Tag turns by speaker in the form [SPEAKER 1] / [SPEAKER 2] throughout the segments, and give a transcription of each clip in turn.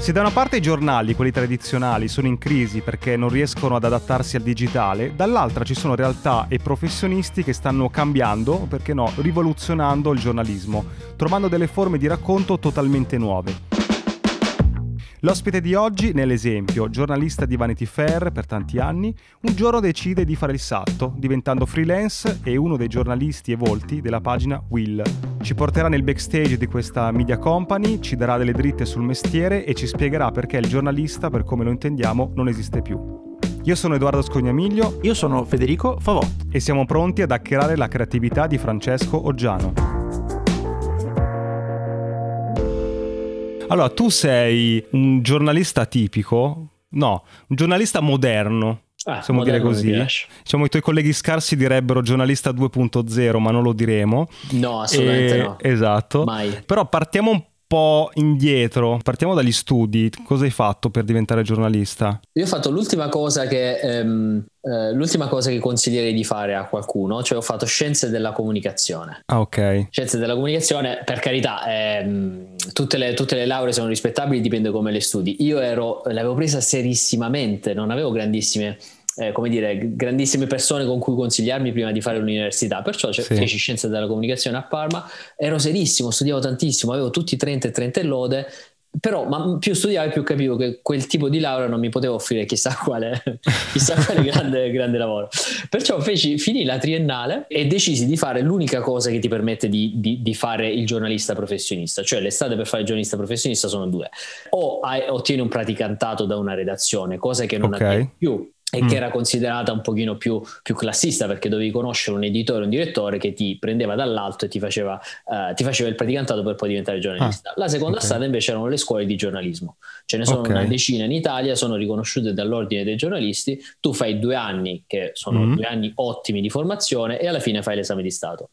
[SPEAKER 1] Se da una parte i giornali, quelli tradizionali, sono in crisi perché non riescono ad adattarsi al digitale, dall'altra ci sono realtà e professionisti che stanno cambiando, perché no, rivoluzionando il giornalismo, trovando delle forme di racconto totalmente nuove. L'ospite di oggi, nell'esempio, giornalista di Vanity Fair per tanti anni, un giorno decide di fare il salto, diventando freelance e uno dei giornalisti e volti della pagina Will. Ci porterà nel backstage di questa media company, ci darà delle dritte sul mestiere e ci spiegherà perché il giornalista, per come lo intendiamo, non esiste più. Io sono Edoardo Scognamiglio.
[SPEAKER 2] Io sono Federico Favò.
[SPEAKER 1] E siamo pronti ad hackerare la creatività di Francesco Oggiano. Allora, tu sei un giornalista tipico? No, un giornalista moderno. Ah, possiamo dire così. Diciamo, i tuoi colleghi scarsi direbbero giornalista 2.0, ma non lo diremo.
[SPEAKER 2] No, assolutamente e... no.
[SPEAKER 1] Esatto.
[SPEAKER 2] Mai.
[SPEAKER 1] Però partiamo un po' indietro. Partiamo dagli studi. Cosa hai fatto per diventare giornalista?
[SPEAKER 2] Io ho fatto l'ultima cosa che, ehm, eh, l'ultima cosa che consiglierei di fare a qualcuno, cioè ho fatto scienze della comunicazione.
[SPEAKER 1] Ah, ok.
[SPEAKER 2] Scienze della comunicazione, per carità, ehm, tutte, le, tutte, le, lauree sono rispettabili, dipende come le studi. Io ero, l'avevo presa serissimamente, non avevo grandissime eh, come dire, grandissime persone con cui consigliarmi prima di fare l'università. Perciò sì. feci scienze della comunicazione a Parma, ero serissimo, studiavo tantissimo, avevo tutti 30 e 30 lode. Però ma più studiavo e più capivo che quel tipo di laurea non mi poteva offrire chissà quale, chissà quale grande, grande, lavoro. Perciò feci, finì la triennale e decisi di fare l'unica cosa che ti permette di, di, di fare il giornalista professionista. Cioè le strade per fare il giornalista professionista sono due. O hai, ottieni un praticantato da una redazione, cosa che non okay. hai più e mm. che era considerata un pochino più, più, classista perché dovevi conoscere un editore, un direttore che ti prendeva dall'alto e ti faceva, uh, ti faceva il praticantato per poi diventare giornalista. Ah, La seconda okay. strada invece erano le scuole di giornalismo, ce ne sono okay. una decina in Italia, sono riconosciute dall'ordine dei giornalisti, tu fai due anni che sono mm. due anni ottimi di formazione e alla fine fai l'esame di Stato.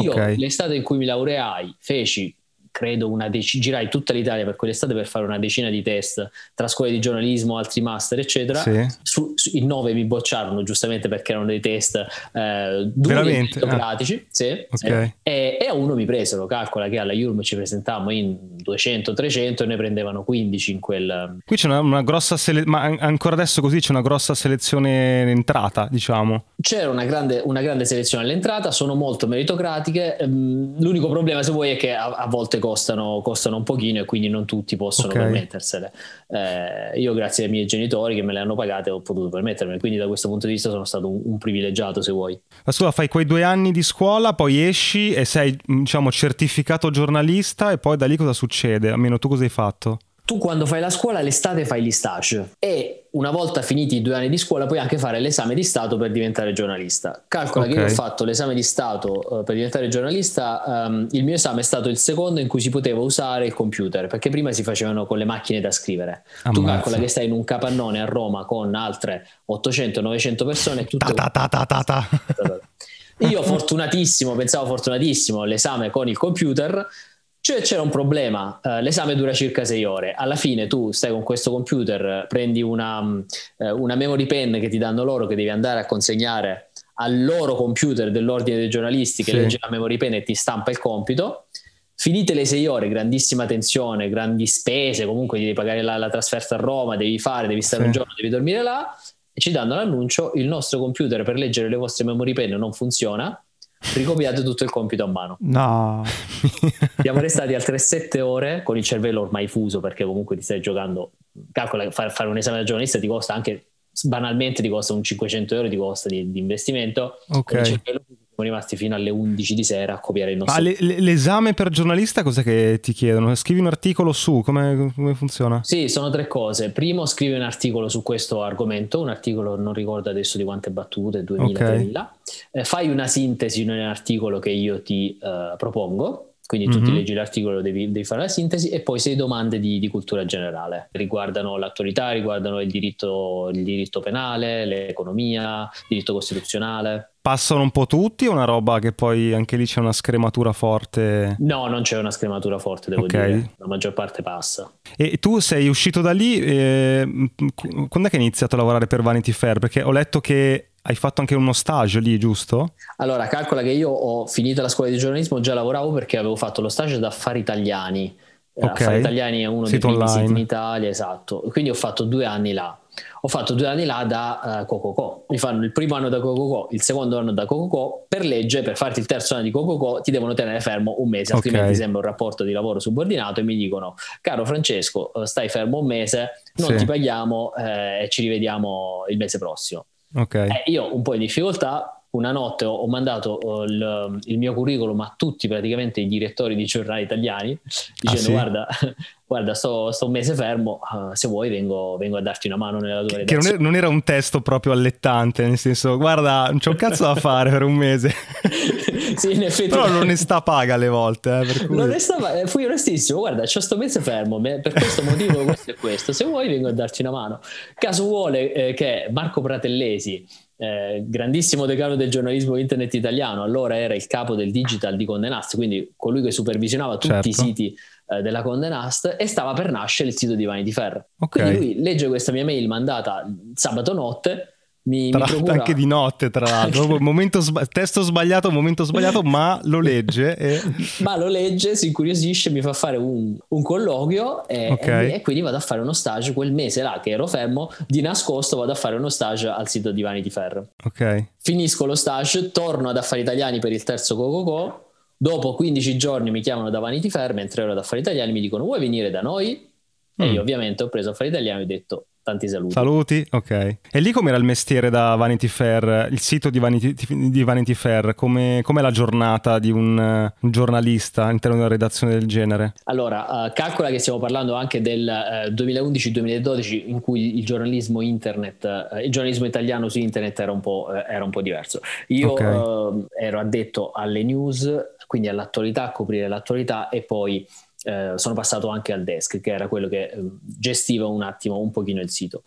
[SPEAKER 2] Io okay. l'estate in cui mi laureai feci credo una decina, girai tutta l'Italia per quell'estate per fare una decina di test tra scuole di giornalismo, altri master, eccetera. Sì. Su, su, in nove mi bocciarono giustamente perché erano dei test eh, duri pratici. Ah. Sì, okay. e, e, a uno mi presero, calcola che alla URM ci presentammo in 200-300 e ne prendevano 15 in quel...
[SPEAKER 1] Qui c'è una, una grossa selezione, ma ancora adesso così c'è una grossa selezione in entrata, diciamo.
[SPEAKER 2] C'era una grande, una grande selezione all'entrata, sono molto meritocratiche, ehm, l'unico problema se vuoi è che a, a volte costano, costano, un pochino e quindi non tutti possono okay. permettersele. Eh, io grazie ai miei genitori che me le hanno pagate ho potuto permettermi, quindi da questo punto di vista sono stato un, un privilegiato se vuoi.
[SPEAKER 1] Ma scusa, fai quei due anni di scuola, poi esci e sei diciamo certificato giornalista e poi da lì cosa succede? Almeno tu cosa hai fatto?
[SPEAKER 2] tu quando fai la scuola l'estate fai gli stage e una volta finiti i due anni di scuola puoi anche fare l'esame di Stato per diventare giornalista. Calcola okay. che io ho fatto l'esame di Stato uh, per diventare giornalista, um, il mio esame è stato il secondo in cui si poteva usare il computer, perché prima si facevano con le macchine da scrivere. Ammazza. Tu calcola che stai in un capannone a Roma con altre 800-900 persone. Tutte... Ta ta ta io fortunatissimo, pensavo fortunatissimo, l'esame con il computer cioè c'era un problema, uh, l'esame dura circa sei ore, alla fine tu stai con questo computer, prendi una, uh, una memory pen che ti danno loro che devi andare a consegnare al loro computer dell'ordine dei giornalisti che sì. legge la memory pen e ti stampa il compito. Finite le sei ore, grandissima tensione, grandi spese, comunque devi pagare la, la trasferta a Roma, devi fare, devi stare sì. un giorno, devi dormire là, e ci danno l'annuncio, il nostro computer per leggere le vostre memory pen non funziona, ricopiate tutto il compito a mano.
[SPEAKER 1] No.
[SPEAKER 2] Siamo restati altre sette ore con il cervello ormai fuso perché comunque ti stai giocando. Calcola fare un esame da giornalista ti costa anche banalmente ti costa un 500 euro ti costa di, di investimento.
[SPEAKER 1] Ok
[SPEAKER 2] siamo rimasti fino alle 11 di sera a copiare il nostro.
[SPEAKER 1] Ma le, l'esame per giornalista cos'è che ti chiedono? Scrivi un articolo su, come, come, funziona?
[SPEAKER 2] Sì, sono tre cose. Primo, scrivi un articolo su questo argomento, un articolo non ricordo adesso di quante battute, 2000, okay. 3000. Eh, fai una sintesi in un articolo che io ti uh, propongo quindi tu mm-hmm. ti leggi l'articolo, devi, devi, fare la sintesi e poi sei domande di, di, cultura generale. Riguardano l'attualità, riguardano il diritto, il diritto penale, l'economia, il diritto costituzionale.
[SPEAKER 1] Passano un po' tutti o una roba che poi anche lì c'è una scrematura forte?
[SPEAKER 2] No, non c'è una scrematura forte, devo okay. dire. La maggior parte passa.
[SPEAKER 1] E tu sei uscito da lì, eh, quando è che hai iniziato a lavorare per Vanity Fair? Perché ho letto che hai fatto anche uno stage lì, giusto?
[SPEAKER 2] Allora, calcola che io ho finito la scuola di giornalismo, già lavoravo perché avevo fatto lo stage da affari italiani Okay. Affari Italiani è uno sito dei primi siti in Italia, esatto. Quindi ho fatto due anni là. Ho fatto due anni là da uh, Cococo. Mi fanno il primo anno da Cococo, il secondo anno da Cococo. Per legge, per farti il terzo anno di Cococo, ti devono tenere fermo un mese, okay. altrimenti sembra un rapporto di lavoro subordinato. E mi dicono, caro Francesco, eh, stai fermo un mese, non sì. ti paghiamo eh, e ci rivediamo il mese prossimo.
[SPEAKER 1] Okay.
[SPEAKER 2] Eh, io un po' in difficoltà, una notte ho, ho mandato uh, il, il, mio curriculum a tutti praticamente i direttori di giornali italiani dicendo ah, sì? guarda, guarda sto, sto, un mese fermo, uh, se vuoi vengo, vengo, a darti una mano nella tua
[SPEAKER 1] redazione. Che non era, non era, un testo proprio allettante, nel senso guarda non c'è un cazzo da fare per un mese. sì, in effetti. Però l'onestà paga alle volte. Eh, cui...
[SPEAKER 2] L'onestà eh, fui onestissimo, guarda c'ho sto mese fermo, per questo motivo questo e questo, se vuoi vengo a darci una mano. Caso vuole eh, che Marco Pratellesi eh, grandissimo decano del giornalismo internet italiano, allora era il capo del digital di Conde Nast, quindi colui che supervisionava tutti certo. i siti eh, della Conde Nast e stava per nascere il sito di Vanity Fair. Okay. Quindi lui legge questa mia mail mandata sabato notte mi,
[SPEAKER 1] tra,
[SPEAKER 2] mi procura...
[SPEAKER 1] Anche di notte, tra l'altro. momento testo sbagliato, momento sbagliato, ma lo legge. E...
[SPEAKER 2] ma lo legge, si incuriosisce, mi fa fare un, un colloquio e, okay. e, e, quindi vado a fare uno stage quel mese là che ero fermo, di nascosto vado a fare uno stage al sito di Vanity Fair.
[SPEAKER 1] Ok.
[SPEAKER 2] Finisco lo stage, torno ad Affari Italiani per il terzo Coco Dopo 15 giorni mi chiamano da Vanity Fair, mentre ero ad Affari Italiani mi dicono vuoi venire da noi? Mm. E io ovviamente ho preso Affari Italiani e ho detto tanti saluti.
[SPEAKER 1] Saluti, ok. E lì com'era il mestiere da Vanity Fair, il sito di Vanity, di Vanity Fair, come, com'è la giornata di un, un, giornalista all'interno di una redazione del genere?
[SPEAKER 2] Allora, uh, calcola che stiamo parlando anche del uh, eh, 2011-2012 in cui il giornalismo internet, uh, il giornalismo italiano su internet era un po', era un po diverso. Io okay. ero addetto alle news, quindi all'attualità, a coprire l'attualità e poi eh, sono passato anche al desk, che era quello che eh, gestiva un attimo, un pochino il sito.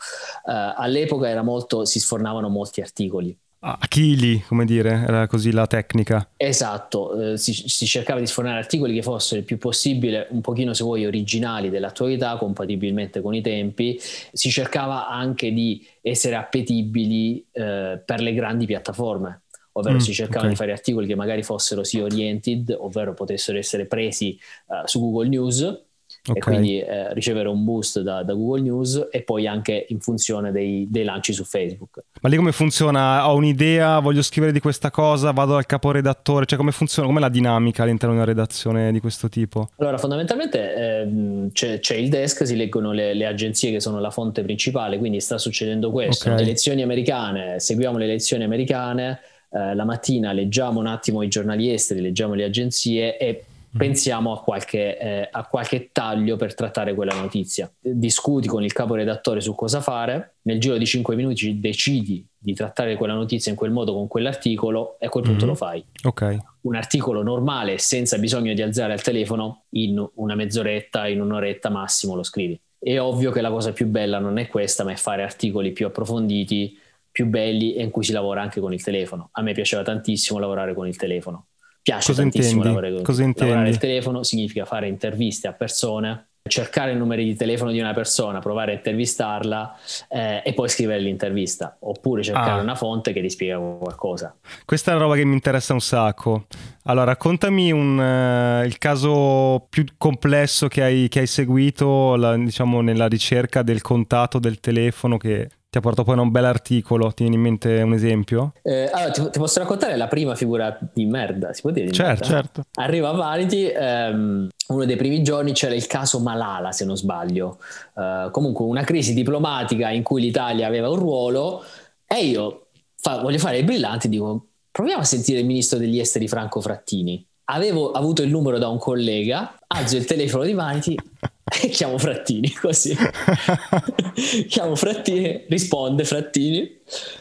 [SPEAKER 2] Eh, all'epoca era molto, si sfornavano molti articoli.
[SPEAKER 1] A chili, come dire, era così la tecnica.
[SPEAKER 2] Esatto, eh, si, si, cercava di sfornare articoli che fossero il più possibile, un pochino se vuoi, originali dell'attualità, compatibilmente con i tempi. Si cercava anche di essere appetibili eh, per le grandi piattaforme ovvero mm, si cercava okay. di fare articoli che magari fossero sì oriented, ovvero potessero essere presi uh, su Google News okay. e quindi eh, ricevere un boost da, da, Google News e poi anche in funzione dei, dei, lanci su Facebook.
[SPEAKER 1] Ma lì come funziona? Ho un'idea, voglio scrivere di questa cosa, vado dal caporedattore, cioè come funziona? Com'è la dinamica all'interno di una redazione di questo tipo?
[SPEAKER 2] Allora, fondamentalmente eh, c'è, c'è, il desk, si leggono le, le, agenzie che sono la fonte principale, quindi sta succedendo questo. Okay. Le elezioni americane, seguiamo le elezioni americane eh, la mattina leggiamo un attimo i giornali esteri, leggiamo le agenzie e mm. pensiamo a qualche, eh, a qualche, taglio per trattare quella notizia. Discuti con il caporedattore su cosa fare, nel giro di 5 minuti decidi di trattare quella notizia in quel modo con quell'articolo e a quel punto mm-hmm. lo fai.
[SPEAKER 1] Okay.
[SPEAKER 2] Un articolo normale senza bisogno di alzare il telefono in una mezz'oretta, in un'oretta massimo lo scrivi. È ovvio che la cosa più bella non è questa, ma è fare articoli più approfonditi più belli e in cui si lavora anche con il telefono. A me piaceva tantissimo lavorare con il telefono. Piace Cosa tantissimo intendi? lavorare con
[SPEAKER 1] Cosa
[SPEAKER 2] lavorare il telefono significa fare interviste a persone cercare i numeri di telefono di una persona, provare a intervistarla eh, e poi scrivere l'intervista, oppure cercare ah. una fonte che ti spiega qualcosa.
[SPEAKER 1] Questa è una roba che mi interessa un sacco. Allora, raccontami un, uh, il caso più complesso che hai, che hai seguito, la, diciamo, nella ricerca del contatto del telefono che ti ha portato poi a un bel articolo. Ti viene in mente un esempio?
[SPEAKER 2] Eh, allora, ti, ti, posso raccontare la prima figura di merda, si può dire?
[SPEAKER 1] Certo, certo.
[SPEAKER 2] Arriva a Vanity, ehm, uno dei primi giorni c'era il caso Malala, se non sbaglio. Uh, comunque una crisi diplomatica in cui l'Italia aveva un ruolo e io fa, voglio fare il brillante dico proviamo a sentire il ministro degli esteri Franco Frattini. Avevo avuto il numero da un collega, alzo il telefono di Vanity e chiamo Frattini così. chiamo Frattini, risponde Frattini,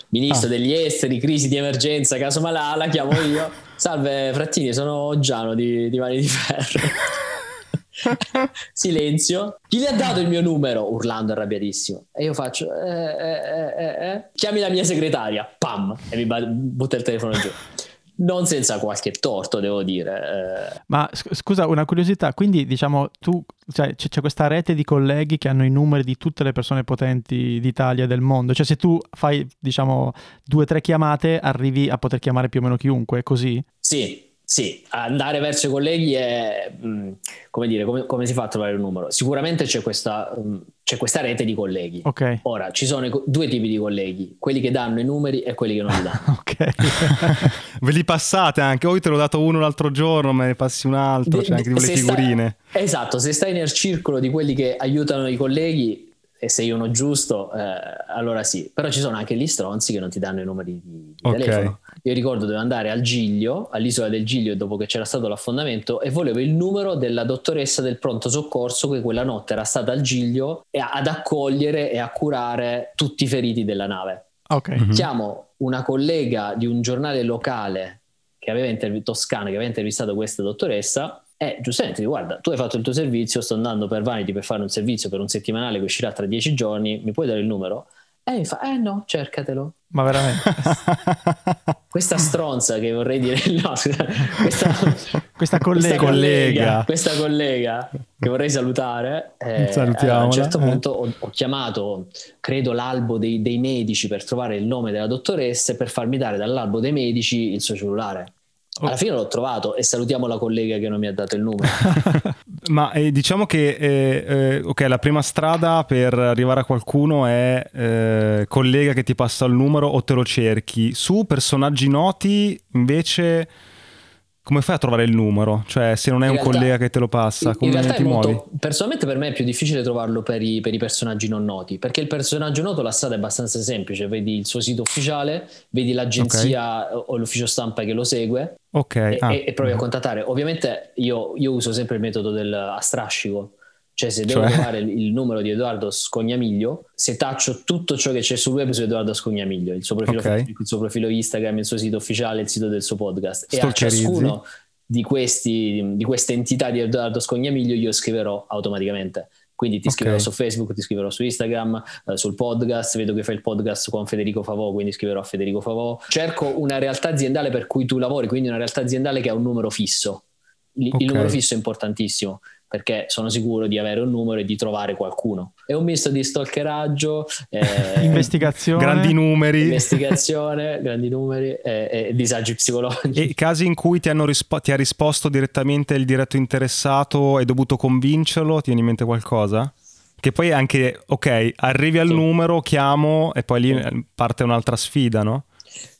[SPEAKER 2] ministro ah. degli esteri, crisi di emergenza, caso Malala, chiamo io. Salve Frattini, sono Giano di, di Mani di Ferro. Silenzio. Chi gli ha dato il mio numero? Urlando arrabbiatissimo. E io faccio, eh, eh, eh, eh. chiami la mia segretaria, pam, e mi butta il telefono giù non senza qualche torto, devo dire.
[SPEAKER 3] Eh. Ma scusa, una curiosità, quindi diciamo tu, cioè, c'è questa rete di colleghi che hanno i numeri di tutte le persone potenti d'Italia e del mondo, cioè se tu fai diciamo due o tre chiamate arrivi a poter chiamare più o meno chiunque, è così?
[SPEAKER 2] Sì, Sì, andare verso i colleghi è, mm, come dire, come, come si fa a trovare il numero? Sicuramente c'è questa, mm, c'è questa rete di colleghi.
[SPEAKER 3] Ok.
[SPEAKER 2] Ora, ci sono i- due tipi di colleghi, quelli che danno i numeri e quelli che non li danno.
[SPEAKER 3] ok.
[SPEAKER 1] Ve li passate anche? Poi te l'ho dato uno l'altro giorno, me ne passi un altro, c'è anche di quelle figurine.
[SPEAKER 2] esatto, se stai nel circolo di quelli che aiutano i colleghi e sei uno giusto, eh, allora sì. Però ci sono anche gli stronzi che non ti danno i numeri di, di
[SPEAKER 1] Ok.
[SPEAKER 2] telefono. Io ricordo dovevo andare al Giglio, all'isola del Giglio, dopo che c'era stato l'affondamento, e volevo il numero della dottoressa del pronto soccorso che quella notte era stata al Giglio e ad accogliere e a curare tutti i feriti della nave.
[SPEAKER 3] Ok.
[SPEAKER 1] Mhm.
[SPEAKER 2] Chiamo una collega di un giornale locale che aveva intervi- toscano che aveva intervistato questa dottoressa e giustamente dico, guarda tu hai fatto il tuo servizio sto andando per Vanity per fare un servizio per un settimanale che uscirà tra dieci giorni mi puoi dare il numero? e mi fa eh no cercatelo
[SPEAKER 3] Ma veramente.
[SPEAKER 2] questa stronza che vorrei dire no scusa, questa,
[SPEAKER 3] Questa collega.
[SPEAKER 1] Collega.
[SPEAKER 2] questa collega che vorrei salutare eh, a un certo
[SPEAKER 1] eh.
[SPEAKER 2] punto ho, ho chiamato credo l'albo dei, dei medici per trovare il nome della dottoressa e per farmi dare dall'albo dei medici il suo cellulare alla fine l'ho trovato e salutiamo la collega che non mi ha dato il numero
[SPEAKER 1] Ma eh, diciamo che eh, eh, ok, la prima strada per arrivare a qualcuno è eh, collega che ti passa il numero o te lo cerchi. Su personaggi noti, invece, come fai a trovare il numero? Cioè, se non è
[SPEAKER 2] In
[SPEAKER 1] un
[SPEAKER 2] realtà-
[SPEAKER 1] collega che te lo passa, come
[SPEAKER 2] in
[SPEAKER 1] ti
[SPEAKER 2] è
[SPEAKER 1] muovi?
[SPEAKER 2] molto, personalmente per me è più difficile trovarlo per i, per i personaggi non noti, perché il personaggio noto la strada è abbastanza semplice, vedi il suo sito ufficiale, vedi l'agenzia o l'ufficio stampa che lo segue
[SPEAKER 1] Ok,
[SPEAKER 2] e,
[SPEAKER 1] ah.
[SPEAKER 2] e- e provi a contattare. Ovviamente io, io uso sempre il metodo del a strascico, cioè se devo
[SPEAKER 1] Cioè?
[SPEAKER 2] trovare il, numero di Edoardo Scognamiglio, se taccio tutto ciò che c'è sul web su Edoardo Scognamiglio, il suo profilo
[SPEAKER 1] Ok.
[SPEAKER 2] Facebook, il suo profilo Instagram, il suo sito ufficiale, il sito del suo podcast, e a ciascuno di, questi, di queste entità di Edoardo Scognamiglio io scriverò automaticamente. Quindi ti scriverò su Facebook, ti scriverò su Instagram, eh, sul podcast, vedo che fai il podcast con Federico Favò, quindi scriverò a Federico Favò. Cerco una realtà aziendale per cui tu lavori, quindi una realtà aziendale che ha un numero fisso. Il,
[SPEAKER 1] Ok.
[SPEAKER 2] il numero fisso è importantissimo perché sono sicuro di avere un numero e di trovare qualcuno. È un misto di stalkeraggio, eh,
[SPEAKER 3] Investigazione.
[SPEAKER 1] Grandi numeri.
[SPEAKER 2] investigazione, grandi numeri e, e disagi psicologici.
[SPEAKER 1] E casi in cui ti, hanno rispo- ti ha risposto direttamente il diretto interessato, hai dovuto convincerlo, ti viene in mente qualcosa? Che poi anche, ok, arrivi al
[SPEAKER 2] Sì.
[SPEAKER 1] numero, chiamo e poi lì eh, parte un'altra sfida, no?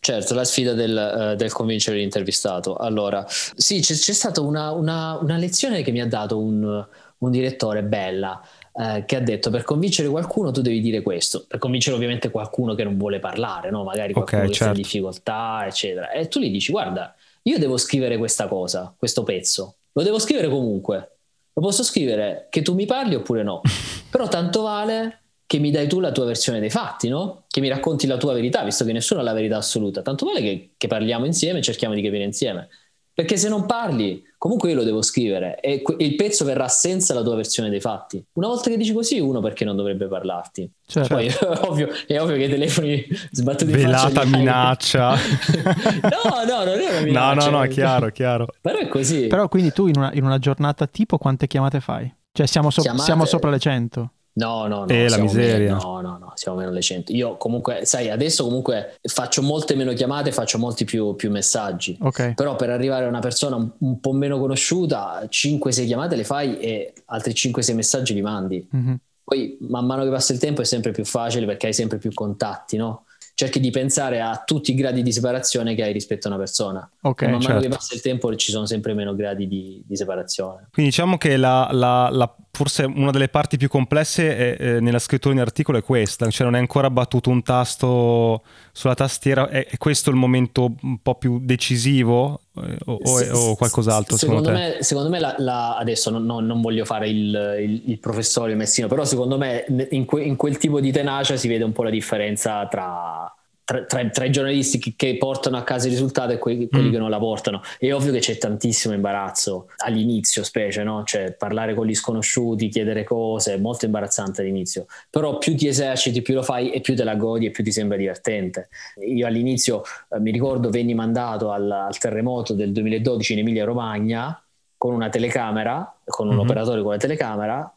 [SPEAKER 2] Certo, la sfida del, eh, del convincere l'intervistato. Allora, sì, c'è, c'è stata una, una- una lezione che mi ha dato un, un direttore bella, eh, che ha detto per convincere qualcuno tu devi dire questo, per convincere ovviamente qualcuno che non vuole parlare, no? magari qualcuno
[SPEAKER 1] Ok,
[SPEAKER 2] che in
[SPEAKER 1] certo.
[SPEAKER 2] difficoltà, eccetera. E tu gli dici, guarda, io devo scrivere questa cosa, questo pezzo, lo devo scrivere comunque. Lo posso scrivere che tu mi parli oppure no. Però tanto vale che mi dai tu la tua versione dei fatti, no? Che mi racconti la tua verità, visto che nessuno ha la verità assoluta. Tanto vale che, che parliamo insieme e cerchiamo di capire insieme. Perché se non parli, comunque io lo devo scrivere e il pezzo verrà senza la tua versione dei fatti. Una volta che dici così, uno perché non dovrebbe parlarti?
[SPEAKER 3] Certo.
[SPEAKER 2] Poi è ovvio, è ovvio che i telefoni sbattuti in
[SPEAKER 1] Velata minaccia.
[SPEAKER 2] no, no, non è una
[SPEAKER 1] No,
[SPEAKER 2] minaccia.
[SPEAKER 1] no, no, è chiaro, è chiaro.
[SPEAKER 2] Però è così.
[SPEAKER 3] Però quindi tu in una, in una giornata tipo quante chiamate fai? Cioè siamo, so-
[SPEAKER 2] Chiamate-
[SPEAKER 3] siamo sopra le 100.
[SPEAKER 2] No, no, no.
[SPEAKER 1] Eh, la miseria.
[SPEAKER 2] meno- no, no, no, siamo meno le 100. Io comunque, sai, adesso comunque faccio molte meno chiamate, faccio molti più, più messaggi.
[SPEAKER 3] Ok.
[SPEAKER 2] Però per arrivare a una persona un, un po' meno conosciuta, 5-6 chiamate le fai e altri 5-6 messaggi li mandi.
[SPEAKER 3] Mhm.
[SPEAKER 2] Poi man mano che passa il tempo è sempre più facile perché hai sempre più contatti, no? Cerchi di pensare a tutti i gradi di separazione che hai rispetto a una persona.
[SPEAKER 3] Ok,
[SPEAKER 2] e man mano
[SPEAKER 1] certo.
[SPEAKER 2] che passa il tempo ci sono sempre meno gradi di, di separazione.
[SPEAKER 1] Quindi diciamo che la, la- la- forse una delle parti più complesse è- eh, nella scrittura di un articolo è questa, cioè non è ancora battuto un tasto sulla tastiera, è, è questo il momento un po' più decisivo eh, o, o- o qualcos'altro secondo,
[SPEAKER 2] secondo me, secondo me la- la- adesso non, non- non voglio fare il, il- il professore Messino, però secondo me in, que- in quel tipo di tenacia si vede un po' la differenza tra, tra- tra- tra i giornalisti che, che portano a casa i risultati e quelli, quelli
[SPEAKER 1] Mm.
[SPEAKER 2] che non la portano. È ovvio che c'è tantissimo imbarazzo all'inizio, specie, no? Cioè parlare con gli sconosciuti, chiedere cose, è molto imbarazzante all'inizio. Però più ti eserciti, più lo fai e più te la godi e più ti sembra divertente. Io all'inizio eh, mi ricordo venni mandato al, al terremoto del 2012 in Emilia Romagna con una telecamera, con un
[SPEAKER 1] Mhm.
[SPEAKER 2] operatore con la telecamera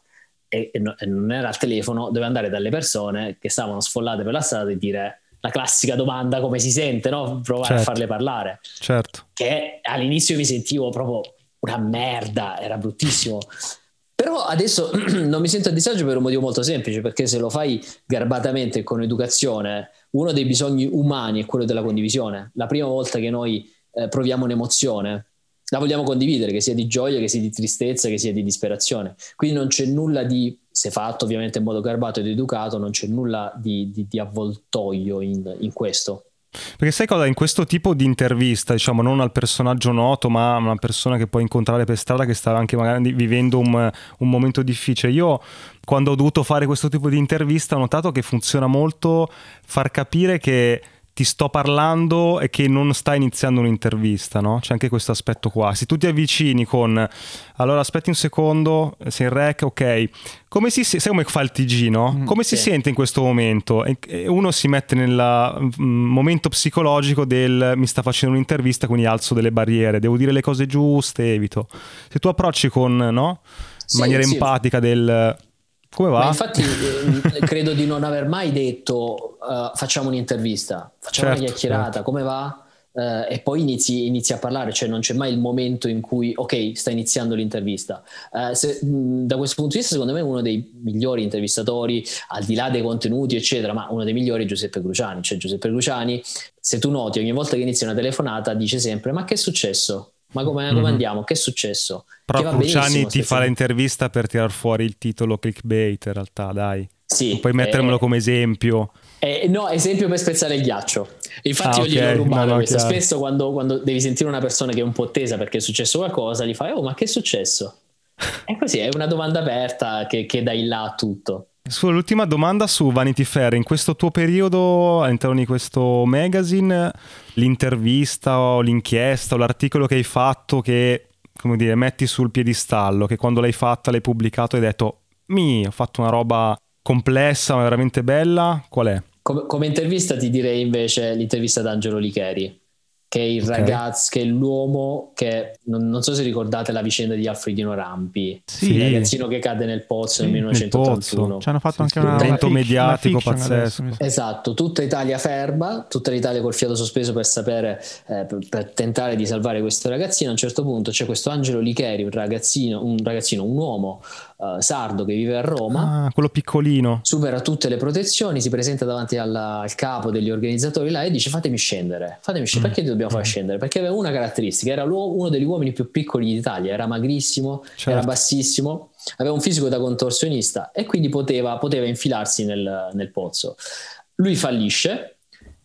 [SPEAKER 2] e, e no- e non era al telefono, dovevo andare dalle persone che stavano sfollate per la strada e dire la classica domanda come si sente, no? provare certo. a farle parlare.
[SPEAKER 1] Certo.
[SPEAKER 2] Che all'inizio mi sentivo proprio una merda, era bruttissimo. Però adesso non mi sento a disagio per un motivo molto semplice, perché se lo fai garbatamente e con educazione, uno dei bisogni umani è quello della condivisione. La prima volta che noi eh, proviamo un'emozione, la vogliamo condividere, che sia di gioia, che sia di tristezza, che sia di disperazione. Quindi non c'è nulla di, se fatto ovviamente in modo garbato ed educato, non c'è nulla di, di, di avvoltoio in, in questo.
[SPEAKER 1] Perché sai cosa? In questo tipo di intervista, diciamo, non al personaggio noto, ma a una persona che puoi incontrare per strada che sta anche magari vivendo un, un, momento difficile. Io, quando ho dovuto fare questo tipo di intervista, ho notato che funziona molto far capire che ti sto parlando e che non stai iniziando un'intervista, no? C'è anche questo aspetto qua. Se tu ti avvicini con allora aspetti un secondo, sei in rec, ok. Come si sai come fa il TG, no? Mm, come mm, si sì. sente in questo momento? E uno si mette nel mm, momento psicologico del mi sta facendo un'intervista, quindi alzo delle barriere, devo dire le cose giuste, evito. Se tu approcci con, no? In sì, maniera sì. empatica del come va? Ma
[SPEAKER 2] infatti eh, credo di non aver mai detto uh, facciamo un'intervista, facciamo certo, una chiacchierata, certo. come va? Uh, e poi inizi, inizi, a parlare, cioè non c'è mai il momento in cui ok, sta iniziando l'intervista. Uh, se, da questo punto di vista, secondo me, uno dei migliori intervistatori, al di là dei contenuti, eccetera, ma uno dei migliori è Giuseppe Cruciani. Cioè, Giuseppe Cruciani, se tu noti, ogni volta che inizia una telefonata, dice sempre: Ma che è successo? Ma come, come mm-hmm. andiamo? Che è successo?
[SPEAKER 1] Però Cruciani ti fa l'intervista per tirar fuori il titolo clickbait, in realtà, dai. Sì. puoi mettermelo eh, come esempio.
[SPEAKER 2] Eh, no, esempio per spezzare il ghiaccio. Infatti ah, io okay. gli ho rubato no, no, questo. Chiaro. Spesso quando, quando, devi sentire una persona che è un po' tesa perché è successo qualcosa, gli fai, oh, ma che è successo? E così, è una domanda aperta che, che dà in là a tutto.
[SPEAKER 1] Sull'ultima domanda su Vanity Fair, in questo tuo periodo all'interno di questo magazine, l'intervista o l'inchiesta o l'articolo che hai fatto che, come dire, metti sul piedistallo, che quando l'hai fatta l'hai pubblicato e hai detto, mi, ho fatto una roba complessa ma veramente bella, qual è?
[SPEAKER 2] Come, come intervista ti direi invece l'intervista ad Angelo Licheri che è il okay. ragazzo, che è l'uomo che non, non, so se ricordate la vicenda di Alfredino Rampi, sì. il ragazzino che cade nel pozzo sì, nel 1981.
[SPEAKER 3] Ci hanno fatto anche un
[SPEAKER 1] evento mediatico pazzesco.
[SPEAKER 2] Adesso. Esatto, tutta Italia ferma, tutta l'Italia col fiato sospeso per sapere, eh, per, per, tentare di salvare questo ragazzino. A un certo punto c'è questo Angelo Licheri, un ragazzino, un, ragazzino, un uomo uh, sardo che vive a Roma.
[SPEAKER 1] Ah, quello piccolino.
[SPEAKER 2] Supera tutte le protezioni, si presenta davanti alla, al capo degli organizzatori là e dice fatemi scendere, fatemi scendere, mm. perché dobbiamo far mm. scendere? Perché aveva una caratteristica, era uno degli uomini più piccoli d'Italia, era magrissimo, certo. era bassissimo, aveva un fisico da contorsionista e quindi poteva, poteva infilarsi nel, nel pozzo. Lui fallisce,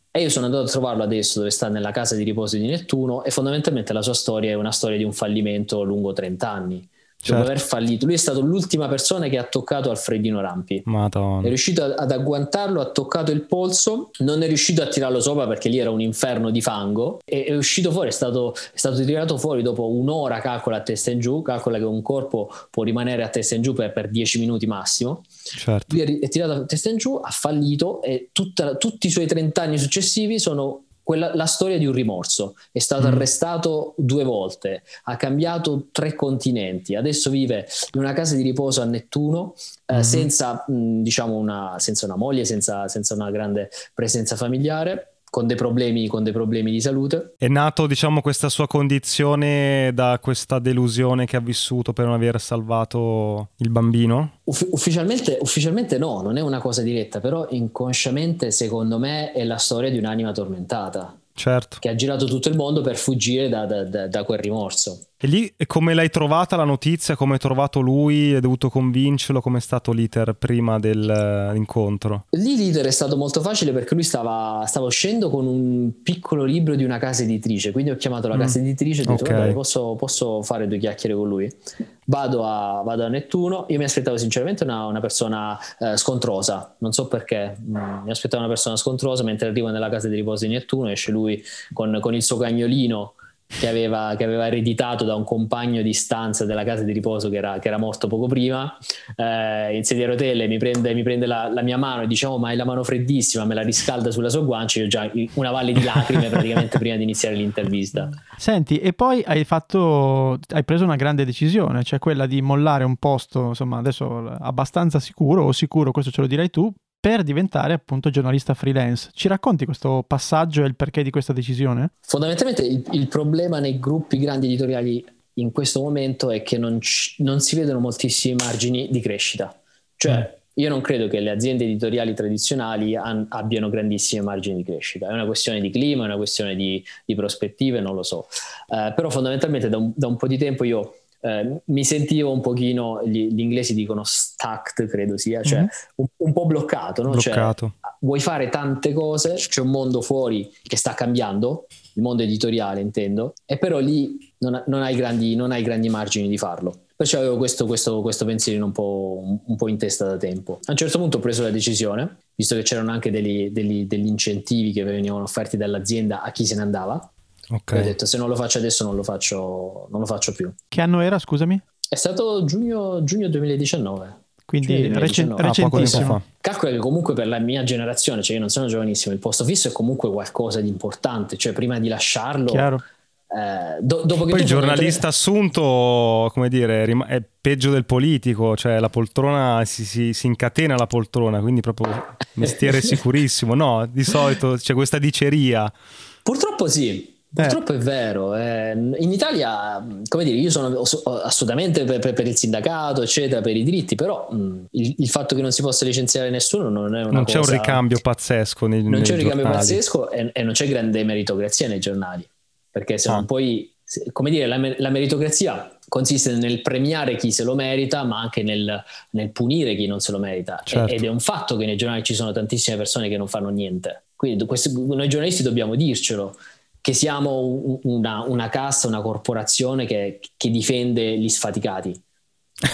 [SPEAKER 2] e io sono andato a trovarlo adesso dove sta nella casa di riposo di Nettuno e fondamentalmente la sua storia è una storia di un fallimento lungo 30 anni certo. dopo aver fallito. Lui è stato l'ultima persona che ha toccato Alfredino Rampi.
[SPEAKER 1] Madonna.
[SPEAKER 2] È riuscito ad agguantarlo, ha toccato il polso, non è riuscito a tirarlo sopra perché lì era un inferno di fango. E è uscito fuori, è stato, è stato tirato fuori dopo un'ora, calcola a testa in giù. Calcola che un corpo può rimanere a testa in giù per, per 10 minuti massimo.
[SPEAKER 1] Certo.
[SPEAKER 2] Lui è, è tirato a testa in giù, ha fallito e tutta, tutti i suoi 30 anni successivi sono quella, la storia di un rimorso. È stato mm. arrestato due volte, ha cambiato tre continenti, adesso vive in una casa di riposo a Nettuno eh, mm. senza, mh, diciamo una, senza, una, moglie, senza, senza una grande presenza familiare con dei, problemi, con dei problemi di salute.
[SPEAKER 1] È nato, diciamo, questa sua condizione da questa delusione che ha vissuto per non aver salvato il bambino?
[SPEAKER 2] Uff- ufficialmente, ufficialmente no, non è una cosa diretta, però inconsciamente, secondo me, è la storia di un'anima tormentata.
[SPEAKER 1] Certo.
[SPEAKER 2] Che ha girato tutto il mondo per fuggire da, da, da, da quel rimorso.
[SPEAKER 1] E lì come l'hai trovata la notizia? Come hai trovato lui? Hai dovuto convincerlo? Com'è stato l'iter prima dell'incontro?
[SPEAKER 2] Lì l'iter è stato molto facile perché lui stava, stava, uscendo con un piccolo libro di una casa editrice, quindi ho chiamato la mm. casa editrice e ho detto okay. posso, posso, fare due chiacchiere con lui. Vado a, vado a Nettuno, io mi aspettavo sinceramente una, una persona eh, scontrosa, non so perché, mm, mi aspettavo una persona scontrosa mentre arrivo nella casa di riposo di Nettuno, esce lui con, con il suo cagnolino che aveva, che aveva, ereditato da un compagno di stanza della casa di riposo che era, che era morto poco prima. Eh, in sedia a rotelle mi prende, mi prende la, la, mia mano e dice: Oh, ma hai la mano freddissima, me la riscalda sulla sua guancia. Io ho già una valle di lacrime praticamente prima di iniziare l'intervista.
[SPEAKER 3] Senti, e poi hai fatto, hai preso una grande decisione, cioè quella di mollare un posto, insomma, adesso abbastanza sicuro o sicuro, questo ce lo dirai tu, per diventare appunto giornalista freelance. Ci racconti questo passaggio e il perché di questa decisione?
[SPEAKER 2] Fondamentalmente il, il problema nei gruppi grandi editoriali in questo momento è che non, c- non si vedono moltissimi margini di crescita. Cioè, mm. io non credo che le aziende editoriali tradizionali an- abbiano grandissimi margini di crescita. È una questione di clima, è una questione di, di prospettive, non lo so. Uh, però fondamentalmente da un, da un po' di tempo io eh, mi sentivo un pochino, gli, gli, inglesi dicono stuck, credo sia, cioè mm-hmm. un, un, po' bloccato, no? Cioè,
[SPEAKER 1] bloccato.
[SPEAKER 2] Cioè, vuoi fare tante cose, c'è un mondo fuori che sta cambiando, il mondo editoriale intendo, e però lì non, non, hai, grandi, non hai, grandi, margini di farlo. Perciò avevo questo, questo, questo pensiero un po', un po', in testa da tempo. A un certo punto ho preso la decisione, visto che c'erano anche degli, degli, degli incentivi che venivano offerti dall'azienda a chi se ne andava, Okay. Ho detto se non lo faccio adesso non lo faccio, non lo faccio più.
[SPEAKER 3] Che anno era, scusami?
[SPEAKER 2] È stato giugno, giugno 2019.
[SPEAKER 3] Quindi 2019. recentissimo.
[SPEAKER 2] Ah, Calcola che comunque per la mia generazione, cioè io non sono giovanissimo, il posto fisso è comunque qualcosa di importante, cioè prima di lasciarlo...
[SPEAKER 3] Chiaro.
[SPEAKER 2] Eh, do, dopo che
[SPEAKER 1] Poi il giornalista assunto, come dire, è peggio del politico, cioè la poltrona si, si, si incatena la poltrona, quindi proprio mestiere sicurissimo. No, di solito c'è questa diceria.
[SPEAKER 2] Purtroppo sì, Purtroppo eh. è vero, eh, in Italia, come dire, io sono assolutamente per, per, per, il sindacato, eccetera, per i diritti, però mh, il, il, fatto che non si possa licenziare nessuno non è una
[SPEAKER 1] non
[SPEAKER 2] cosa...
[SPEAKER 1] c'è un ricambio pazzesco nei,
[SPEAKER 2] Non
[SPEAKER 1] c'è
[SPEAKER 2] un
[SPEAKER 1] ricambio
[SPEAKER 2] giornali. pazzesco e, e, non c'è grande meritocrazia nei giornali, perché se ah. non poi, come dire, la, la, meritocrazia consiste nel premiare chi se lo merita, ma anche nel, nel punire chi non se lo merita. Certo. Ed è un fatto che nei giornali ci sono tantissime persone che non fanno niente. Quindi questo, noi giornalisti dobbiamo dircelo che siamo una, una cassa, una corporazione che, che difende gli sfaticati.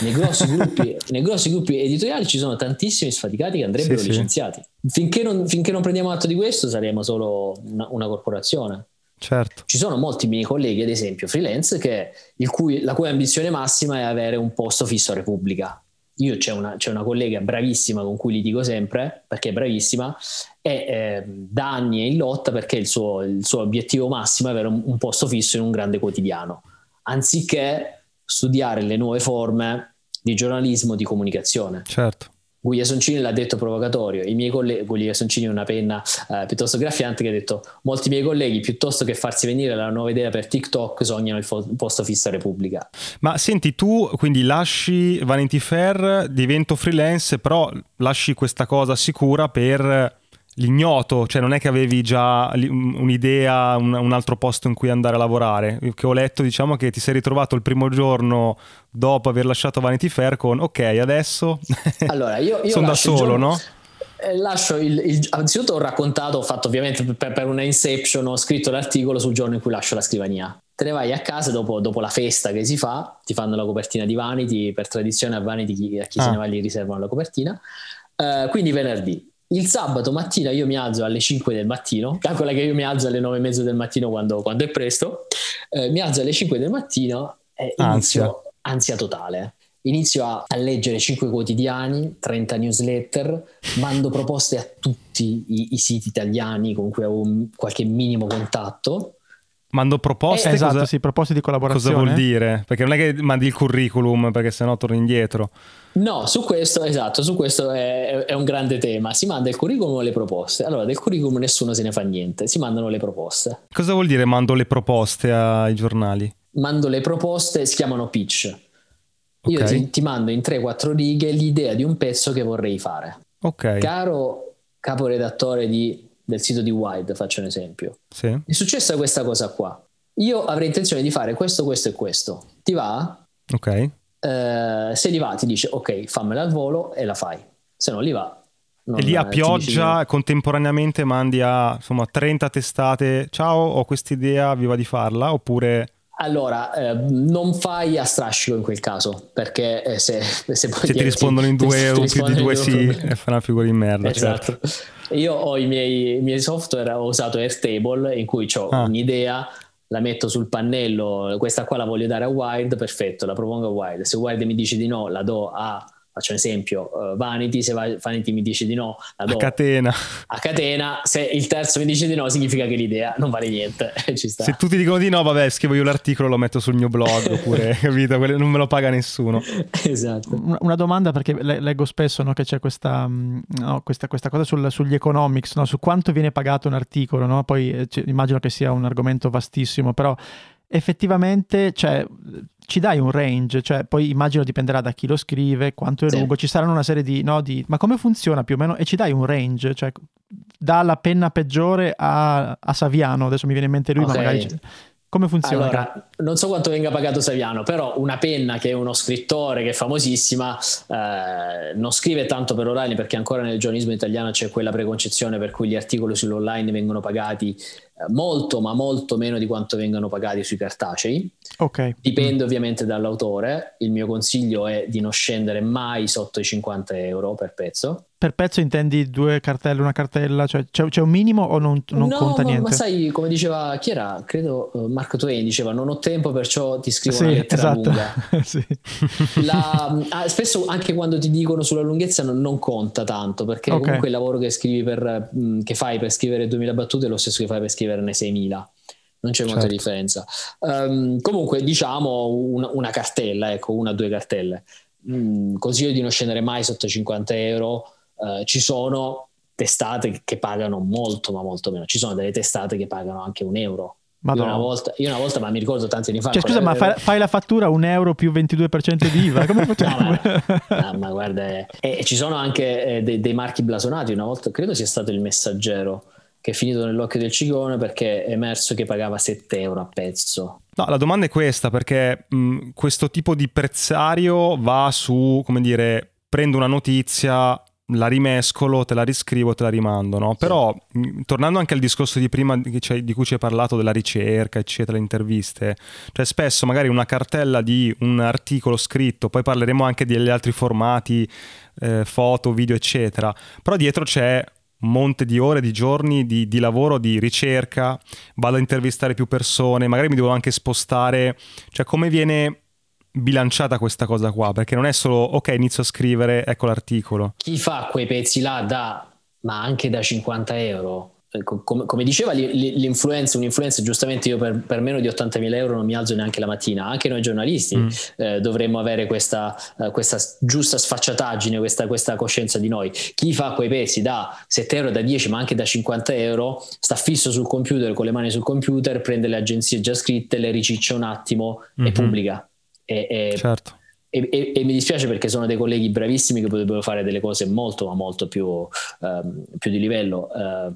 [SPEAKER 2] Nei grossi, gruppi, nei grossi, gruppi, editoriali ci sono tantissimi sfaticati che andrebbero sì, licenziati. Sì. Finché, non, finché, non, prendiamo atto di questo saremo solo una, una corporazione.
[SPEAKER 1] Certo.
[SPEAKER 2] Ci sono molti miei colleghi, ad esempio, freelance, che, cui, la cui ambizione massima è avere un posto fisso a Repubblica io c'è una, c'è una, collega bravissima con cui li dico sempre, perché è bravissima, e eh, da anni è in lotta perché il suo, il suo obiettivo massimo è avere un, un, posto fisso in un grande quotidiano, anziché studiare le nuove forme di giornalismo di comunicazione.
[SPEAKER 1] Certo.
[SPEAKER 2] Guglia Soncini l'ha detto provocatorio, i miei colleghi, Guglia Soncini è una penna eh, piuttosto graffiante che ha detto molti miei colleghi piuttosto che farsi venire la nuova idea per TikTok sognano il fo- posto fisso a Repubblica.
[SPEAKER 1] Ma senti tu quindi lasci Vanity Fair, divento freelance, però lasci questa cosa sicura per l'ignoto, cioè non è che avevi già un'idea, un, un, altro posto in cui andare a lavorare. Che ho letto, diciamo che ti sei ritrovato il primo giorno dopo aver lasciato Vanity Fair con ok, adesso
[SPEAKER 2] allora, io, io
[SPEAKER 1] sono da solo, giorno, no?
[SPEAKER 2] Eh, lascio il, il, anzitutto ho raccontato, ho fatto ovviamente per, per, una inception, ho scritto l'articolo sul giorno in cui lascio la scrivania. Te ne vai a casa dopo, dopo la festa che si fa, ti fanno la copertina di Vanity, per tradizione a Vanity chi, a chi ah. se ne va gli riservano la copertina. Uh, quindi venerdì, il sabato mattina io mi alzo alle 5 del mattino, calcola che io mi alzo alle 9 e mezzo del mattino quando, quando è presto, eh, mi alzo alle 5 del mattino e inizio ansia, ansia totale. Inizio a, a, leggere 5 quotidiani, 30 newsletter, mando proposte a tutti i, i siti italiani con cui avevo qualche minimo contatto
[SPEAKER 1] Mando proposte.
[SPEAKER 3] Eh, esatto, cosa, sì, proposte di collaborazione.
[SPEAKER 1] Cosa vuol dire? Perché non è che mandi il curriculum perché sennò torni indietro.
[SPEAKER 2] No, su questo, esatto, su questo è, è, un grande tema. Si manda il curriculum o le proposte. Allora, del curriculum nessuno se ne fa niente, si mandano le proposte.
[SPEAKER 1] Cosa vuol dire mando le proposte ai giornali?
[SPEAKER 2] Mando le proposte, si chiamano pitch. Io okay. ti, ti mando in 3-4 righe l'idea di un pezzo che vorrei fare.
[SPEAKER 1] Ok.
[SPEAKER 2] Caro caporedattore di del sito di Wide, faccio un esempio.
[SPEAKER 1] Sì.
[SPEAKER 2] È successa questa cosa qua. Io avrei intenzione di fare questo, questo e questo. Ti va?
[SPEAKER 1] Ok.
[SPEAKER 2] Eh, se li va, ti dice ok, fammela al volo e la fai. Se non li va,
[SPEAKER 1] non, e lì a pioggia dice... contemporaneamente mandi a insomma 30 testate ciao ho quest'idea vi va di farla oppure
[SPEAKER 2] allora, eh, non fai a strascico in quel caso, perché eh, se,
[SPEAKER 1] se, se ti rispondono in due o più di due sì, e fa una figura di merda. Esatto. Certo.
[SPEAKER 2] Io ho i miei, i miei, software, ho usato Airtable in cui ho ah. un'idea, la metto sul pannello, questa qua la voglio dare a Wired, perfetto, la propongo a Wired. Se Wired mi dice di no, la do a faccio un esempio, uh, Vanity, se Vanity mi dice di no,
[SPEAKER 1] la do a catena.
[SPEAKER 2] A catena, se il terzo mi dice di no, significa che l'idea non vale niente.
[SPEAKER 1] Se tutti dicono di no, vabbè, scrivo io l'articolo, lo metto sul mio blog, oppure, capito, non me lo paga nessuno.
[SPEAKER 2] esatto.
[SPEAKER 3] Una domanda, perché leggo spesso no, che c'è questa, mm, no, questa, questa cosa sul, sugli economics, no, su quanto viene pagato un articolo, no? poi eh, immagino che sia un argomento vastissimo, però effettivamente cioè, ci dai un range, cioè, poi immagino dipenderà da chi lo scrive, quanto è sì. lungo, ci saranno una serie di, no, di, ma come funziona più o meno? E ci dai un range, cioè dalla penna peggiore a, a Saviano, adesso mi viene in mente lui, okay. ma magari... Come funziona?
[SPEAKER 2] Allora, non so quanto venga pagato Saviano, però una penna che è uno scrittore che è famosissima eh, non scrive tanto per O'Reilly perché ancora nel giornalismo italiano c'è quella preconcezione per cui gli articoli sull'online vengono pagati molto, ma molto meno di quanto vengano pagati sui cartacei.
[SPEAKER 3] Okay.
[SPEAKER 2] Dipende mm. ovviamente dall'autore. Il mio consiglio è di non scendere mai sotto i 50 euro per pezzo
[SPEAKER 3] per pezzo intendi due cartelle, una cartella? Cioè c'è, c'è un minimo o non, non
[SPEAKER 2] no,
[SPEAKER 3] conta
[SPEAKER 2] ma,
[SPEAKER 3] niente?
[SPEAKER 2] ma sai, come diceva, chi era? Credo uh, Mark Twain diceva non ho tempo perciò ti scrivo sì, una lettera esatto. lunga.
[SPEAKER 3] sì.
[SPEAKER 2] La, ah, spesso anche quando ti dicono sulla lunghezza non, non conta tanto perché okay. comunque il lavoro che, scrivi per, mh, mm, che fai per scrivere 2000 battute è lo stesso che fai per scriverne 6000 non c'è molta certo. differenza. Um, comunque, diciamo una, una, cartella, ecco, una o due cartelle. Mm, consiglio di non scendere mai sotto 50 euro eh, ci sono testate che pagano molto, ma molto meno. Ci sono delle testate che pagano anche un euro. Io una, volta, io una, volta, ma mi ricordo tanti anni fa.
[SPEAKER 3] Cioè, scusa, ma fai, fai, la fattura un euro più 22% di IVA? Come facciamo?
[SPEAKER 2] no, ma, no, ma guarda, eh, e ci sono anche eh, dei, dei, marchi blasonati. Una volta credo sia stato il messaggero che è finito nell'occhio del ciclone perché è emerso che pagava 7 euro a pezzo.
[SPEAKER 1] No, la domanda è questa, perché mh, questo tipo di prezzario va su, come dire, prendo una notizia la rimescolo, te la riscrivo, te la rimando, no? Sì. Però, tornando anche al discorso di prima di cui ci hai parlato della ricerca, eccetera, le interviste, cioè spesso magari una cartella di un articolo scritto, poi parleremo anche degli altri formati, eh, foto, video, eccetera, però dietro c'è monte di ore, di giorni di, di, lavoro, di ricerca, vado a intervistare più persone, magari mi devo anche spostare, cioè come viene bilanciata questa cosa qua, perché non è solo ok, inizio a scrivere, ecco l'articolo.
[SPEAKER 2] Chi fa quei pezzi là da, ma anche da 50 euro, come, come, diceva l'influenza, un'influenza giustamente io per, per, meno di 80.000 euro non mi alzo neanche la mattina, anche noi giornalisti mm. eh, dovremmo avere questa, eh, questa, giusta sfacciataggine, questa, questa, coscienza di noi. Chi fa quei pezzi da 7 euro, da 10 ma anche da 50 euro sta fisso sul computer con le mani sul computer, prende le agenzie già scritte, le riciccia un attimo mm-hmm. e pubblica. E, e,
[SPEAKER 1] certo.
[SPEAKER 2] e, e, mi dispiace perché sono dei colleghi bravissimi che potrebbero fare delle cose molto, ma molto più, um, più di livello. Uh,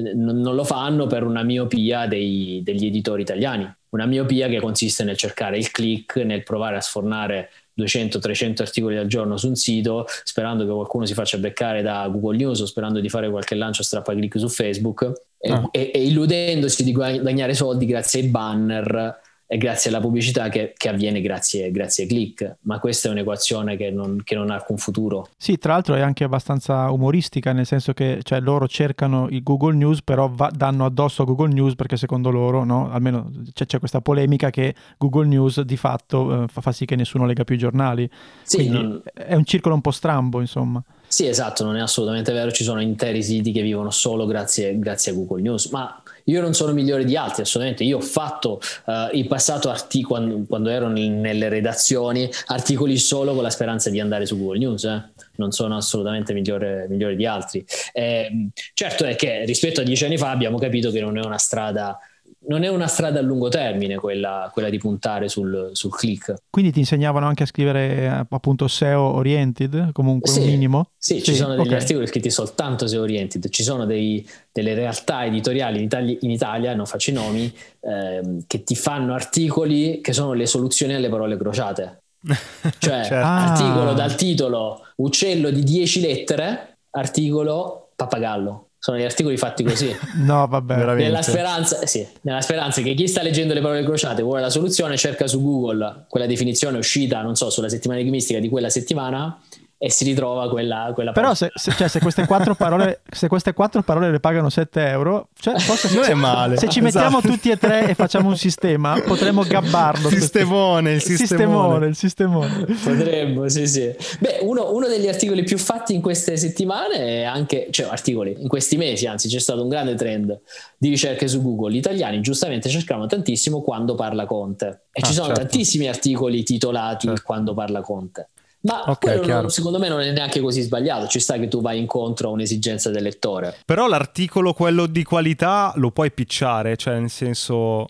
[SPEAKER 2] non lo fanno per una miopia dei, degli editori italiani, una miopia che consiste nel cercare il click, nel provare a sfornare 200-300 articoli al giorno su un sito, sperando che qualcuno si faccia beccare da Google News o sperando di fare qualche lancio strappa click su Facebook ah. e, e, illudendosi di guadagnare soldi grazie ai banner è grazie alla pubblicità che, che avviene grazie, grazie, ai click, ma questa è un'equazione che non, che non, ha alcun futuro.
[SPEAKER 3] Sì, tra l'altro è anche abbastanza umoristica, nel senso che cioè, loro cercano il Google News, però va, danno addosso a Google News perché secondo loro, no? almeno c'è, c'è, questa polemica che Google News di fatto eh, fa, fa, sì che nessuno lega più i giornali. Sì, non... È un circolo un po' strambo, insomma.
[SPEAKER 2] Sì, esatto, non è assolutamente vero, ci sono interi siti che vivono solo grazie, grazie a Google News, ma io non sono migliore di altri, assolutamente. Io ho fatto uh, in passato articoli, quando, quando, ero nelle redazioni, articoli solo con la speranza di andare su Google News. Eh. Non sono assolutamente migliore, migliore di altri. Eh, certo è che rispetto a dieci anni fa abbiamo capito che non è una strada non è una strada a lungo termine quella, quella di puntare sul, sul, click.
[SPEAKER 3] Quindi ti insegnavano anche a scrivere appunto SEO oriented, comunque sì, un minimo?
[SPEAKER 2] Sì, sì ci sono degli okay. articoli scritti soltanto SEO oriented, ci sono dei, delle realtà editoriali in Italia, in Italia non faccio i nomi, ehm, che ti fanno articoli che sono le soluzioni alle parole crociate. Cioè, certo. articolo ah. dal titolo uccello di 10 lettere, articolo pappagallo sono gli articoli fatti così.
[SPEAKER 3] no, vabbè,
[SPEAKER 2] nella speranza, sì, nella speranza che chi sta leggendo le parole crociate vuole la soluzione, cerca su Google quella definizione uscita, non so, sulla settimana enigmistica di quella settimana e si ritrova quella, quella
[SPEAKER 3] Però se, se, cioè, se, queste parole, se, queste quattro parole, le pagano 7 euro, cioè, forse
[SPEAKER 1] non è male.
[SPEAKER 3] Se ci mettiamo esatto. tutti e tre e facciamo un sistema, potremmo gabbarlo.
[SPEAKER 1] Sistemone, il sistemone.
[SPEAKER 3] Il sistemone,
[SPEAKER 2] Potremmo, sì, sì. Beh, uno, uno, degli articoli più fatti in queste settimane è anche, cioè articoli, in questi mesi, anzi c'è stato un grande trend di ricerche su Google. Gli italiani giustamente cercavano tantissimo quando parla Conte. E ah, ci sono certo. tantissimi articoli titolati certo. quando parla Conte. Ma okay, non, secondo me non è neanche così sbagliato, ci sta che tu vai incontro a un'esigenza del lettore.
[SPEAKER 1] Però l'articolo, quello di qualità, lo puoi picciare, cioè nel senso...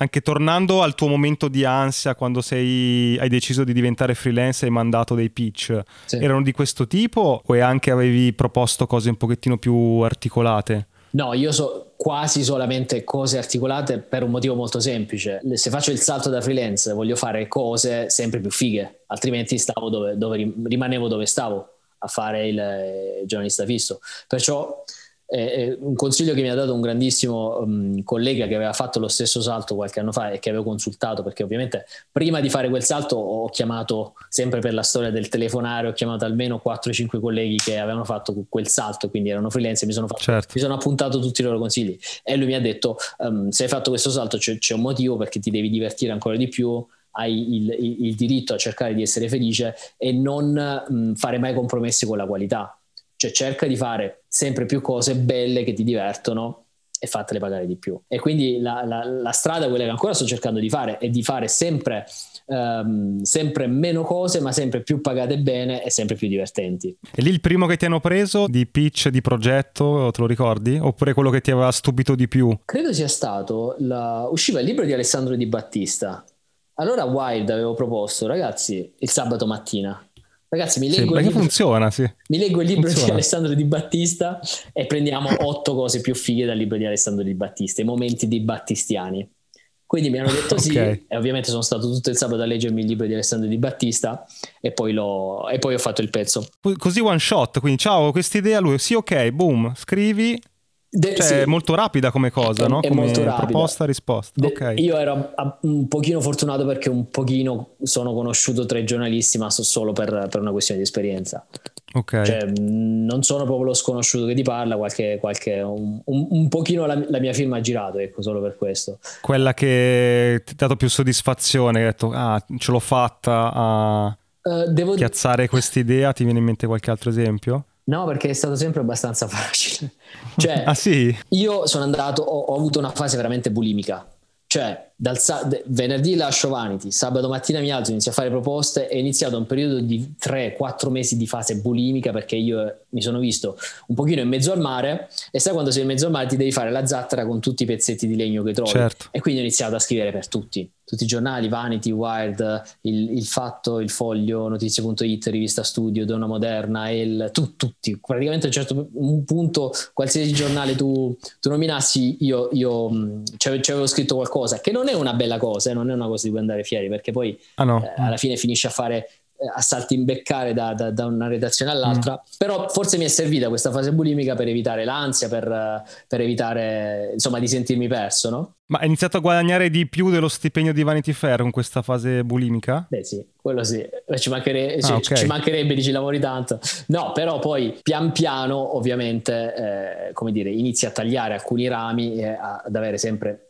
[SPEAKER 1] Anche tornando al tuo momento di ansia quando sei, hai deciso di diventare freelance e hai mandato dei pitch, sì. erano di questo tipo o anche avevi proposto cose un pochettino più articolate?
[SPEAKER 2] No, io so quasi solamente cose articolate per un motivo molto semplice. Se faccio il salto da freelance voglio fare cose sempre più fighe, altrimenti stavo dove, dove rimanevo dove stavo a fare il, il giornalista fisso. Perciò eh, un consiglio che mi ha dato un grandissimo um, collega che aveva fatto lo stesso salto qualche anno fa e che avevo consultato perché ovviamente prima di fare quel salto ho chiamato sempre per la storia del telefonare ho chiamato almeno 4-5 colleghi che avevano fatto quel salto quindi erano freelance e mi sono, fatto, certo. mi sono appuntato tutti i loro consigli e lui mi ha detto um, se hai fatto questo salto c'è, c'è, un motivo perché ti devi divertire ancora di più hai il, il, il diritto a cercare di essere felice e non um, fare mai compromessi con la qualità cioè cerca di fare sempre più cose belle che ti divertono e fatele pagare di più. E quindi la, la, la strada, quella che ancora sto cercando di fare, è di fare sempre, um, sempre meno cose, ma sempre più pagate bene e sempre più divertenti.
[SPEAKER 1] E lì il primo che ti hanno preso di pitch, di progetto, te lo ricordi? Oppure quello che ti aveva stupito di più?
[SPEAKER 2] Credo sia stato, la... usciva il libro di Alessandro Di Battista. Allora Wild avevo proposto, ragazzi, il sabato mattina Ragazzi, mi leggo,
[SPEAKER 1] sì, libro, funziona, sì.
[SPEAKER 2] mi leggo il libro funziona. di Alessandro Di Battista e prendiamo otto cose più fighe dal libro di Alessandro Di Battista, i momenti di battistiani. Quindi mi hanno detto sì, okay. e ovviamente sono stato tutto il sabato a leggermi il libro di Alessandro Di Battista e poi, e poi ho fatto il pezzo.
[SPEAKER 1] Così one shot, quindi ciao, questa idea, lui, sì ok, boom, scrivi, De- cioè, sì. è molto rapida come cosa, è, no? È come molto rapida. proposta risposta. De- okay.
[SPEAKER 2] Io ero un pochino fortunato perché un pochino sono conosciuto tra i giornalisti, ma solo per, per una questione di esperienza.
[SPEAKER 1] Ok.
[SPEAKER 2] Cioè, non sono proprio lo sconosciuto che ti parla, qualche, qualche un, un, un, pochino la, la, mia firma ha girato, ecco, solo per questo.
[SPEAKER 1] Quella che ti ha dato più soddisfazione, hai detto, ah, ce l'ho fatta a uh, devo... piazzare quest'idea, ti viene in mente qualche altro esempio?
[SPEAKER 2] No, perché è stato sempre abbastanza facile. Cioè,
[SPEAKER 1] ah sì?
[SPEAKER 2] Io sono andato, ho, ho avuto una fase veramente bulimica. Cioè, dal sa- venerdì lascio Vanity, sabato mattina mi alzo, inizio a fare proposte è iniziato un periodo di 3-4 mesi di fase bulimica perché io mi sono visto un pochino in mezzo al mare e sai quando sei in mezzo al mare ti devi fare la zattera con tutti i pezzetti di legno che trovi
[SPEAKER 1] certo.
[SPEAKER 2] e quindi ho iniziato a scrivere per tutti tutti i giornali, Vanity, Wired, il, il Fatto, il Foglio, Notizie.it, Rivista Studio, Donna Moderna, il, tu, tutti, praticamente a un certo punto qualsiasi giornale tu, tu nominassi io, io ci avevo scritto qualcosa, che non è una bella cosa, eh, non è una cosa di cui andare fieri, perché poi
[SPEAKER 1] ah no.
[SPEAKER 2] eh, alla fine finisce a fare eh, a salti in beccare da, da, da, una redazione all'altra, mm. però forse mi è servita questa fase bulimica per evitare l'ansia, per, per, evitare insomma di sentirmi perso, no?
[SPEAKER 1] Ma hai iniziato a guadagnare di più dello stipendio di Vanity Fair con questa fase bulimica?
[SPEAKER 2] Beh sì, quello sì, ci, manchere, ah, okay. ci mancherebbe, dici lavori tanto. No, però poi pian piano ovviamente, eh, come dire, inizi a tagliare alcuni rami e ad avere sempre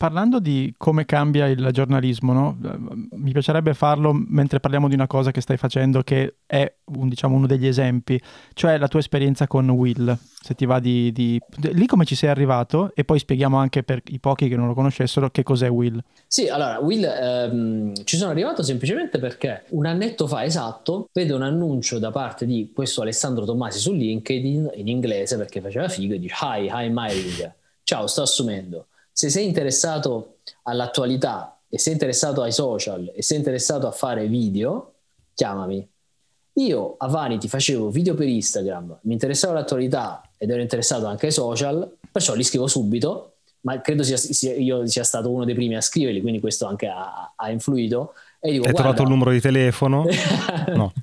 [SPEAKER 3] parlando di come cambia il giornalismo, no? mi piacerebbe farlo mentre parliamo di una cosa che stai facendo che è un, diciamo, uno degli esempi, cioè la tua esperienza con Will, se ti va di, di... Lì come ci sei arrivato e poi spieghiamo anche per i pochi che non lo conoscessero che cos'è Will.
[SPEAKER 2] Sì, allora Will ehm, ci sono arrivato semplicemente perché un annetto fa esatto vedo un annuncio da parte di questo Alessandro Tommasi su LinkedIn in inglese perché faceva figo e dice Hi, hi hiring, ciao sto assumendo se sei interessato all'attualità e sei interessato ai social e sei interessato a fare video, chiamami. Io a Vanity facevo video per Instagram, mi interessava l'attualità ed ero interessato anche ai social, perciò li scrivo subito, ma credo sia, sia, io sia stato uno dei primi a scriverli, quindi questo anche ha, ha influito.
[SPEAKER 1] E dico, Hai trovato il numero di telefono? no.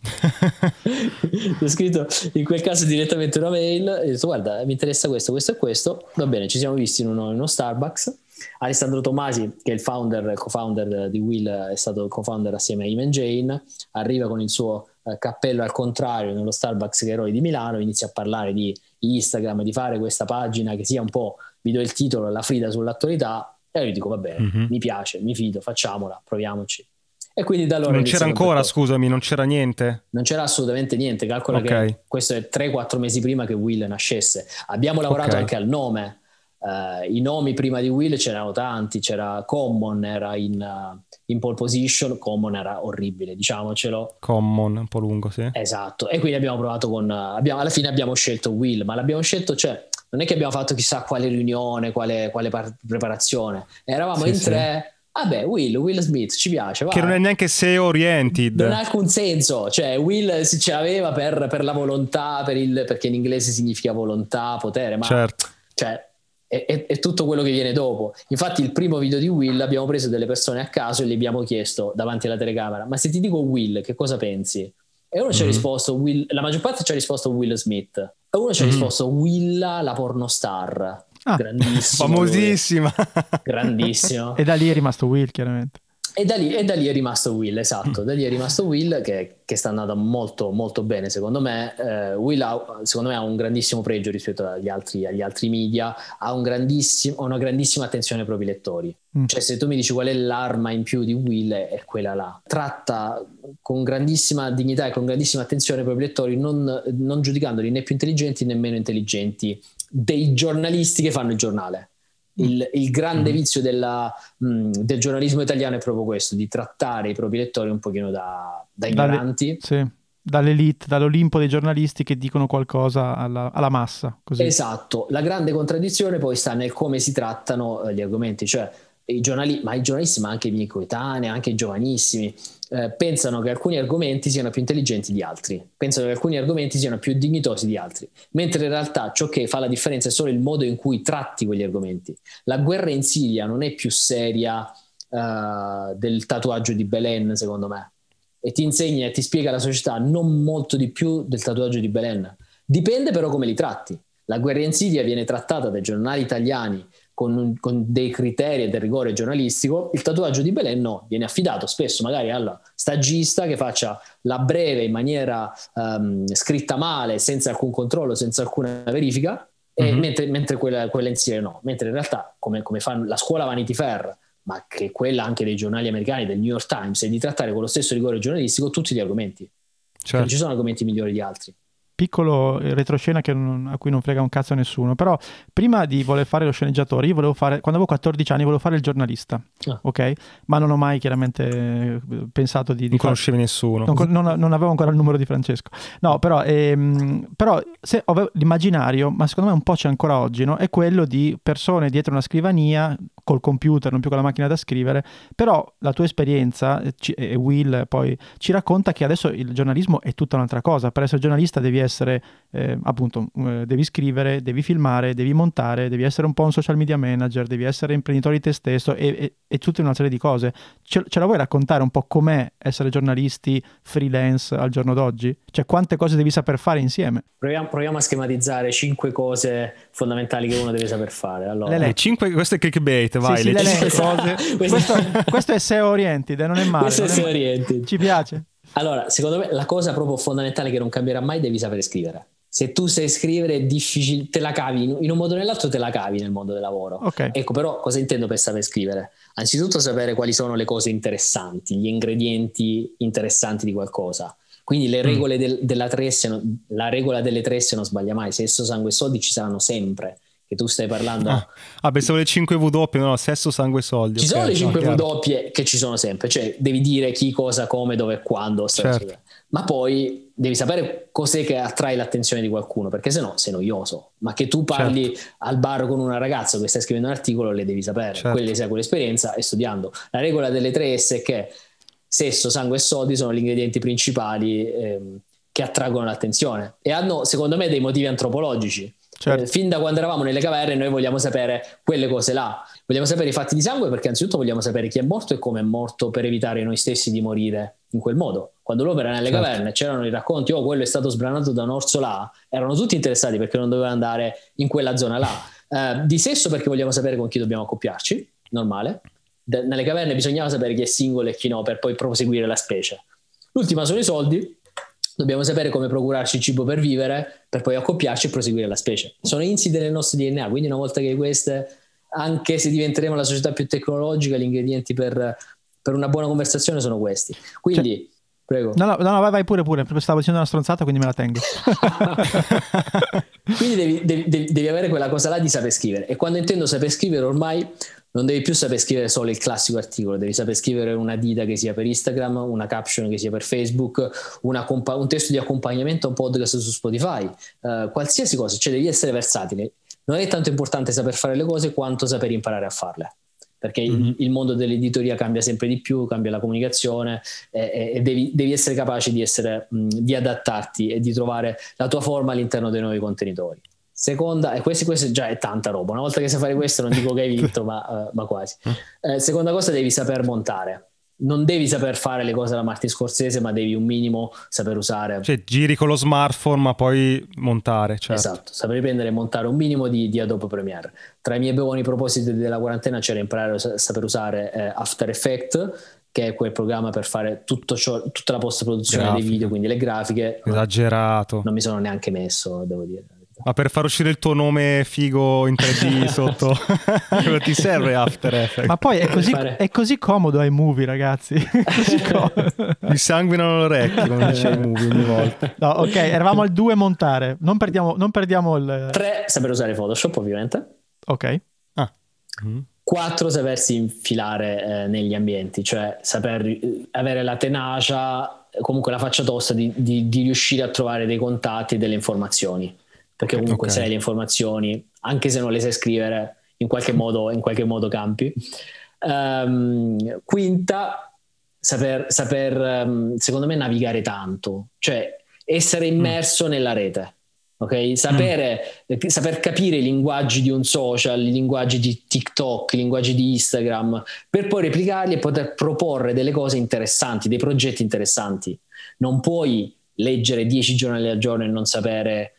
[SPEAKER 2] ho scritto in quel caso direttamente una mail e ho detto guarda mi interessa questo, questo e questo. Va bene, ci siamo visti in uno, in uno Starbucks. Alessandro Tomasi, che è il founder, co-founder di Will, è stato co-founder assieme a Iman Jane, arriva con il suo eh, cappello al contrario nello Starbucks che eroi di Milano, inizia a parlare di Instagram, di fare questa pagina che sia un po', vi do il titolo, la Frida sull'attualità, e io dico va bene, mm-hmm. mi piace, mi fido, facciamola, proviamoci.
[SPEAKER 1] E quindi da allora non c'era ancora, scusami, non c'era niente?
[SPEAKER 2] Non c'era assolutamente niente. Calcola okay. che questo è 3-4 mesi prima che Will nascesse. Abbiamo lavorato okay. anche al nome. Uh, I nomi prima di Will c'erano tanti. C'era Common, era in, uh, in pole position. Common era orribile, diciamocelo.
[SPEAKER 1] Common, un po' lungo, sì.
[SPEAKER 2] Esatto. E quindi abbiamo provato con. Uh, abbiamo, alla fine abbiamo scelto Will, ma l'abbiamo scelto, cioè, non è che abbiamo fatto chissà quale riunione, quale, quale par- preparazione. Eravamo sì, in tre. Sì Vabbè, Will, Will Smith, ci piace. Va.
[SPEAKER 1] Che non è neanche SEO oriented.
[SPEAKER 2] Non ha alcun senso. Cioè, Will si ce l'aveva per, per la volontà, per il, perché in inglese significa volontà, potere, ma
[SPEAKER 1] certo.
[SPEAKER 2] cioè, è, è, è, tutto quello che viene dopo. Infatti, il primo video di Will abbiamo preso delle persone a caso e gli abbiamo chiesto davanti alla telecamera: Ma se ti dico Will, che cosa pensi? E uno mm-hmm. ci ha mhm. risposto, Will, la maggior parte ci ha risposto Will Smith, e uno ci ha mm-hmm. risposto Willa la pornostar. Ah, grandissimo.
[SPEAKER 1] Famosissima.
[SPEAKER 2] Grandissimo.
[SPEAKER 3] e da lì è rimasto Will, chiaramente.
[SPEAKER 2] E da, lì, e da lì, è rimasto Will, esatto, da lì è rimasto Will che, che sta andando molto molto bene secondo me. Eh, Will ha, secondo me ha un grandissimo pregio rispetto agli altri, agli altri media, ha un una grandissima attenzione ai propri lettori. Mm. Cioè se tu mi dici qual è l'arma in più di Will è quella là. Tratta con grandissima dignità e con grandissima attenzione ai propri lettori, non, non giudicandoli né più intelligenti né meno intelligenti dei giornalisti che fanno il giornale. Il, il grande mm. vizio della, mh, mm, del giornalismo italiano è proprio questo, di trattare i propri lettori un pochino da, da ignoranti.
[SPEAKER 3] Dalle, sì, dall'elite, dall'Olimpo dei giornalisti che dicono qualcosa alla, alla massa. Così.
[SPEAKER 2] Esatto, la grande contraddizione poi sta nel come si trattano eh, gli argomenti, cioè i giornali, ma i giornalisti, ma anche i miei coetanei, anche i giovanissimi, eh, pensano che alcuni argomenti siano più intelligenti di altri, pensano che alcuni argomenti siano più dignitosi di altri, mentre in realtà ciò che fa la differenza è solo il modo in cui tratti quegli argomenti. La guerra in Siria non è più seria uh, del tatuaggio di Belen, secondo me, e ti insegna e ti spiega la società non molto di più del tatuaggio di Belen. Dipende però come li tratti. La guerra in Siria viene trattata dai giornali italiani con, con, dei criteri e del rigore giornalistico, il tatuaggio di Belen no, viene affidato spesso magari al stagista che faccia la breve in maniera um, scritta male, senza alcun controllo, senza alcuna verifica, mm-hmm. mentre, mentre, quella, quella insieme no, mentre in realtà come, come fa la scuola Vanity Fair, ma che quella anche dei giornali americani, del New York Times, è di trattare con lo stesso rigore giornalistico tutti gli argomenti. Certo. Non ci sono argomenti migliori di altri
[SPEAKER 3] piccolo retroscena non, a cui non frega un cazzo nessuno, però prima di voler fare lo sceneggiatore, io volevo fare, quando avevo 14 anni, volevo fare il giornalista, ah. ok? Ma non ho mai chiaramente eh, pensato di... di
[SPEAKER 1] non conoscevi nessuno.
[SPEAKER 3] Non, non, non, avevo ancora il numero di Francesco. No, però, ehm, però se, l'immaginario, ma secondo me un po' c'è ancora oggi, no? È quello di persone dietro una scrivania col computer, non più con la macchina da scrivere, però la tua esperienza, eh, e Will poi ci racconta che adesso il giornalismo è tutta un'altra cosa, per essere giornalista devi essere, eh, appunto, eh, devi scrivere, devi filmare, devi montare, devi essere un po' un social media manager, devi essere imprenditore di te stesso e, e, e tutta una serie di cose. Ce, ce, la vuoi raccontare un po' com'è essere giornalisti freelance al giorno d'oggi? Cioè quante cose devi saper fare insieme?
[SPEAKER 2] Proviamo, proviamo a schematizzare cinque cose fondamentali che uno deve saper fare. Allora.
[SPEAKER 1] Le, cinque, questo è clickbait vai, sì, le cinque cose.
[SPEAKER 3] questo, questo, è SEO oriented, non è male.
[SPEAKER 2] Questo è SEO oriented.
[SPEAKER 3] Ci piace.
[SPEAKER 2] Allora, secondo me la cosa proprio fondamentale che non cambierà mai devi sapere scrivere. se tu sai scrivere è difficile, te la cavi in un modo o nell'altro, te la cavi nel mondo del lavoro.
[SPEAKER 3] Okay.
[SPEAKER 2] Ecco, però cosa intendo per saper scrivere? Anzitutto sapere quali sono le cose interessanti, gli ingredienti interessanti di qualcosa. Quindi le mm. regole del, della tresse, la regola delle tre se non sbaglia mai, sesso, sangue e soldi ci saranno sempre che tu stai parlando.
[SPEAKER 1] Ah, ah pensavo le 5 W, no, sesso, sangue, soldi.
[SPEAKER 2] Ci okay, sono le 5 no, W che ci sono sempre, cioè devi dire chi, cosa, come, dove, quando. Certo. Ma poi devi sapere cos'è che attrae l'attenzione di qualcuno, perché se no sei noioso. Ma che tu parli certo. al bar con una ragazza che stai scrivendo un articolo, le devi sapere. Certo. Quelle sai quell'esperienza e studiando. La regola delle tre S è che sesso, sangue e soldi sono gli ingredienti principali ehm, che attraggono l'attenzione e hanno, secondo me, dei motivi antropologici Certo. Eh, fin da quando eravamo nelle caverne noi vogliamo sapere quelle cose là. Vogliamo sapere i fatti di sangue perché anzitutto vogliamo sapere chi è morto e come è morto per evitare noi stessi di morire in quel modo. Quando l'uomo era nelle certo. caverne c'erano i racconti, oh quello è stato sbranato da un orso là, erano tutti interessati perché non doveva andare in quella zona là. Eh, di sesso perché vogliamo sapere con chi dobbiamo accoppiarci, normale. De- nelle caverne bisognava sapere chi è singolo e chi no per poi proseguire la specie. L'ultima sono i soldi Dobbiamo sapere come procurarci cibo per vivere, per poi accoppiarci e proseguire la specie. Sono insite nel nostro DNA, quindi una volta che queste, anche se diventeremo la società più tecnologica, gli ingredienti per, per una buona conversazione sono questi. Quindi... Cioè, prego.
[SPEAKER 3] No, no, no, vai, vai pure, pure. Stavo dicendo una stronzata, quindi me la tengo.
[SPEAKER 2] quindi devi, devi, devi, avere quella cosa là di saper scrivere. E quando intendo saper scrivere, ormai non devi più saper scrivere solo il classico articolo, devi saper scrivere una dita che sia per Instagram, una caption che sia per Facebook, compa- un testo di accompagnamento a un podcast su Spotify, uh, qualsiasi cosa, cioè devi essere versatile. Non è tanto importante saper fare le cose quanto saper imparare a farle perché mm-hmm. il, mhm. il, mondo dell'editoria cambia sempre di più, cambia la comunicazione e, e devi, devi, essere capace di, essere, mh, di adattarti e di trovare la tua forma all'interno dei nuovi contenitori. Seconda, e questo, questo, già è tanta roba. Una volta che sai fare questo, non dico che hai vinto, ma, uh, ma quasi. Eh, seconda cosa, devi saper montare. Non devi saper fare le cose alla Martin Scorsese, ma devi un minimo saper usare.
[SPEAKER 1] Cioè, giri con lo smartphone, ma poi montare. Certo.
[SPEAKER 2] Esatto, saper prendere e montare un minimo di, di, Adobe Premiere. Tra i miei buoni propositi della quarantena c'era imparare a saper usare eh, After Effects, che è quel programma per fare ciò, tutta la post-produzione dei video, quindi le grafiche.
[SPEAKER 1] Esagerato.
[SPEAKER 2] Non mi sono neanche messo, devo dire.
[SPEAKER 1] Ma per far uscire il tuo nome figo in 3D sotto ti serve After Effects.
[SPEAKER 3] Ma poi è così, è così comodo ai movie, ragazzi.
[SPEAKER 1] Mi sanguinano le orecchie quando dice ai movie ogni volta.
[SPEAKER 3] No, ok, eravamo al 2 montare. Non perdiamo, non perdiamo il
[SPEAKER 2] 3 saper usare Photoshop, ovviamente.
[SPEAKER 3] Ok.
[SPEAKER 2] Ah. Mm. 4 sapersi infilare eh, negli ambienti, cioè saper eh, avere la tenacia, comunque la faccia tosta di, di, di riuscire a trovare dei contatti e delle informazioni perché comunque okay. sai le informazioni, anche se non le sai scrivere, in qualche modo, in qualche modo campi. Um, quinta, saper, saper um, secondo me, navigare tanto, cioè essere mm. immerso mm. nella rete. Okay? Sapere, mm. saper capire i linguaggi di un social, i linguaggi di TikTok, i linguaggi di Instagram, per poi replicarli e poter proporre delle cose interessanti, dei progetti interessanti. Non puoi leggere dieci giornali al giorno e non sapere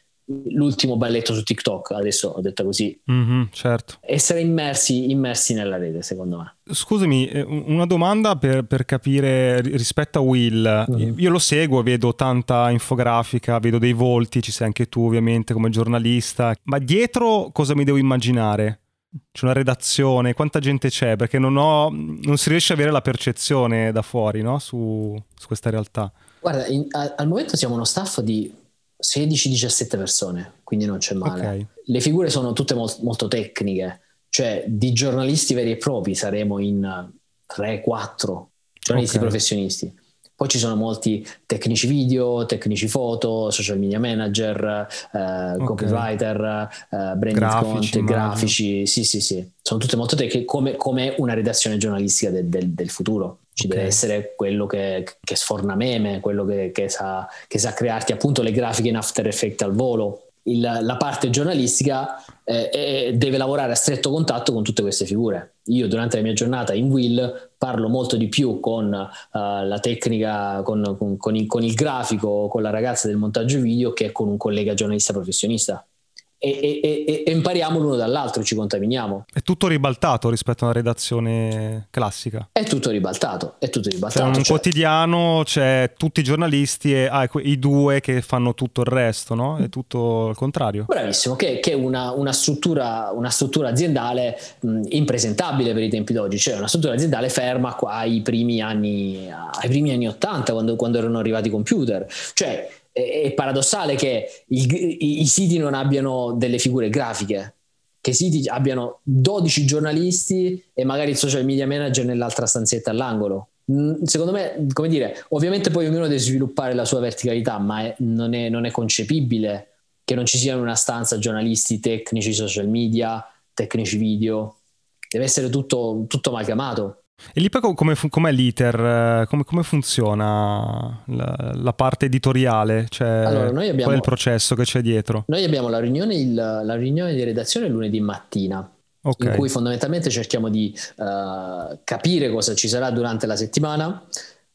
[SPEAKER 2] l'ultimo balletto su TikTok, adesso ho detto così.
[SPEAKER 1] Mm-hmm, certo.
[SPEAKER 2] Essere immersi, immersi, nella rete, secondo me.
[SPEAKER 1] Scusami, eh, una domanda per, per capire rispetto a Will. Mm-hmm. Io lo seguo, vedo tanta infografica, vedo dei volti, ci sei anche tu ovviamente come giornalista, ma dietro cosa mi devo immaginare? C'è una redazione, quanta gente c'è? Perché non, ho, non si riesce a avere la percezione da fuori no? su, su, questa realtà.
[SPEAKER 2] Guarda, in, a, al momento siamo uno staff di 16-17 persone, quindi non c'è male. Okay. Le figure sono tutte molt- molto tecniche, cioè di giornalisti veri e propri saremo in 3-4 giornalisti okay. professionisti. Poi ci sono molti tecnici video, tecnici foto, social media manager, eh, okay. copywriter, eh, branded grafici, content, grafici. Sì, sì, sì. Sono tutte molto tecniche come, come una redazione giornalistica del, del, del futuro. Ci okay. deve essere quello che, che sforna meme, quello che, che, sa, che, sa, crearti appunto le grafiche in After Effects al volo. Il, la parte giornalistica eh, deve lavorare a stretto contatto con tutte queste figure. Io durante la mia giornata in Will parlo molto di più con uh, la tecnica, con, con, con, il, con il grafico, con la ragazza del montaggio video che con un collega giornalista professionista e, e, e, impariamo l'uno dall'altro, ci contaminiamo.
[SPEAKER 1] È tutto ribaltato rispetto a una redazione classica.
[SPEAKER 2] È tutto ribaltato, è tutto ribaltato.
[SPEAKER 1] Cioè, un cioè... quotidiano c'è tutti i giornalisti e ah, i due che fanno tutto il resto, no? È tutto il contrario.
[SPEAKER 2] Bravissimo, che, che è una, una, struttura, una, struttura, aziendale mh, impresentabile per i tempi d'oggi, cioè una struttura aziendale ferma qua ai primi anni, ai primi anni 80, quando, quando erano arrivati i computer. Cioè, è paradossale che i, i, i, siti non abbiano delle figure grafiche, che i siti abbiano 12 giornalisti e magari il social media manager nell'altra stanzetta all'angolo. Mm, secondo me, come dire, ovviamente poi ognuno deve sviluppare la sua verticalità, ma è, non, è, non è concepibile che non ci sia in una stanza giornalisti tecnici social media, tecnici video, deve essere tutto, tutto amalgamato.
[SPEAKER 1] E lì poi come, com'è l'iter? Come, come funziona la, la, parte editoriale? Cioè, allora, noi abbiamo, qual è il processo che c'è dietro?
[SPEAKER 2] Noi abbiamo la riunione, il, la riunione di redazione lunedì mattina. Okay. In cui fondamentalmente cerchiamo di uh, capire cosa ci sarà durante la settimana,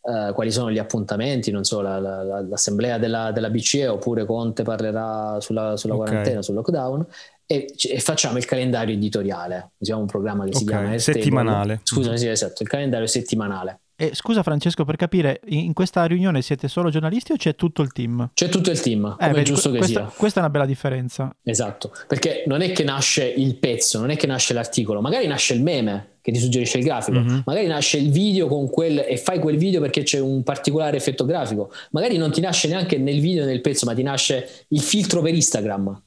[SPEAKER 2] uh, quali sono gli appuntamenti, non so, la, la, l'assemblea della, della, BCE oppure Conte parlerà sulla, sulla okay. quarantena, sul lockdown e, e, facciamo il calendario editoriale. Usiamo un programma che okay. si chiama
[SPEAKER 1] Airtable. settimanale.
[SPEAKER 2] Scusa, sì, esatto, il calendario settimanale.
[SPEAKER 3] E scusa Francesco, per capire, in questa riunione siete solo giornalisti o c'è tutto il team?
[SPEAKER 2] C'è tutto il team, eh, come è giusto che
[SPEAKER 3] questa, sia. Questa è una bella differenza.
[SPEAKER 2] Esatto, perché non è che nasce il pezzo, non è che nasce l'articolo, magari nasce il meme che ti suggerisce il grafico, mm-hmm. magari nasce il video con quel e fai quel video perché c'è un particolare effetto grafico, magari non ti nasce neanche nel video nel pezzo, ma ti nasce il filtro per Instagram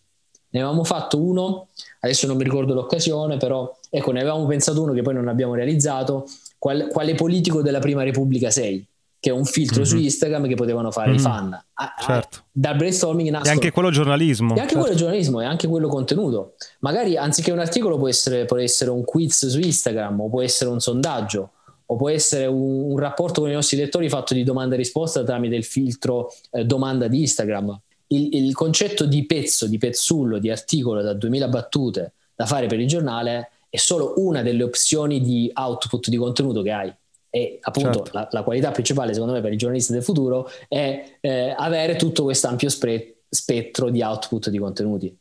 [SPEAKER 2] ne avevamo fatto uno, adesso non mi ricordo l'occasione, però ecco, ne avevamo pensato uno che poi non abbiamo realizzato. Qual, quale politico della Prima Repubblica sei? Che è un filtro mm-hmm. su Instagram che potevano fare mm-hmm. i mhm. fan. A,
[SPEAKER 1] certo.
[SPEAKER 2] dal brainstorming nascono.
[SPEAKER 1] E anche quello giornalismo.
[SPEAKER 2] E anche certo. quello giornalismo, e anche quello contenuto. Magari anziché un articolo può essere, può essere un quiz su Instagram, o può essere un sondaggio, o può essere un, un rapporto con i nostri lettori fatto di domanda e risposta tramite il filtro eh, domanda di Instagram il, il, concetto di pezzo, di pezzullo, di articolo da 2000 battute da fare per il giornale è solo una delle opzioni di output di contenuto che hai. E appunto certo. la, la, qualità principale, secondo me, per i giornalisti del futuro è eh, avere tutto questo ampio spre- spettro di output di contenuti.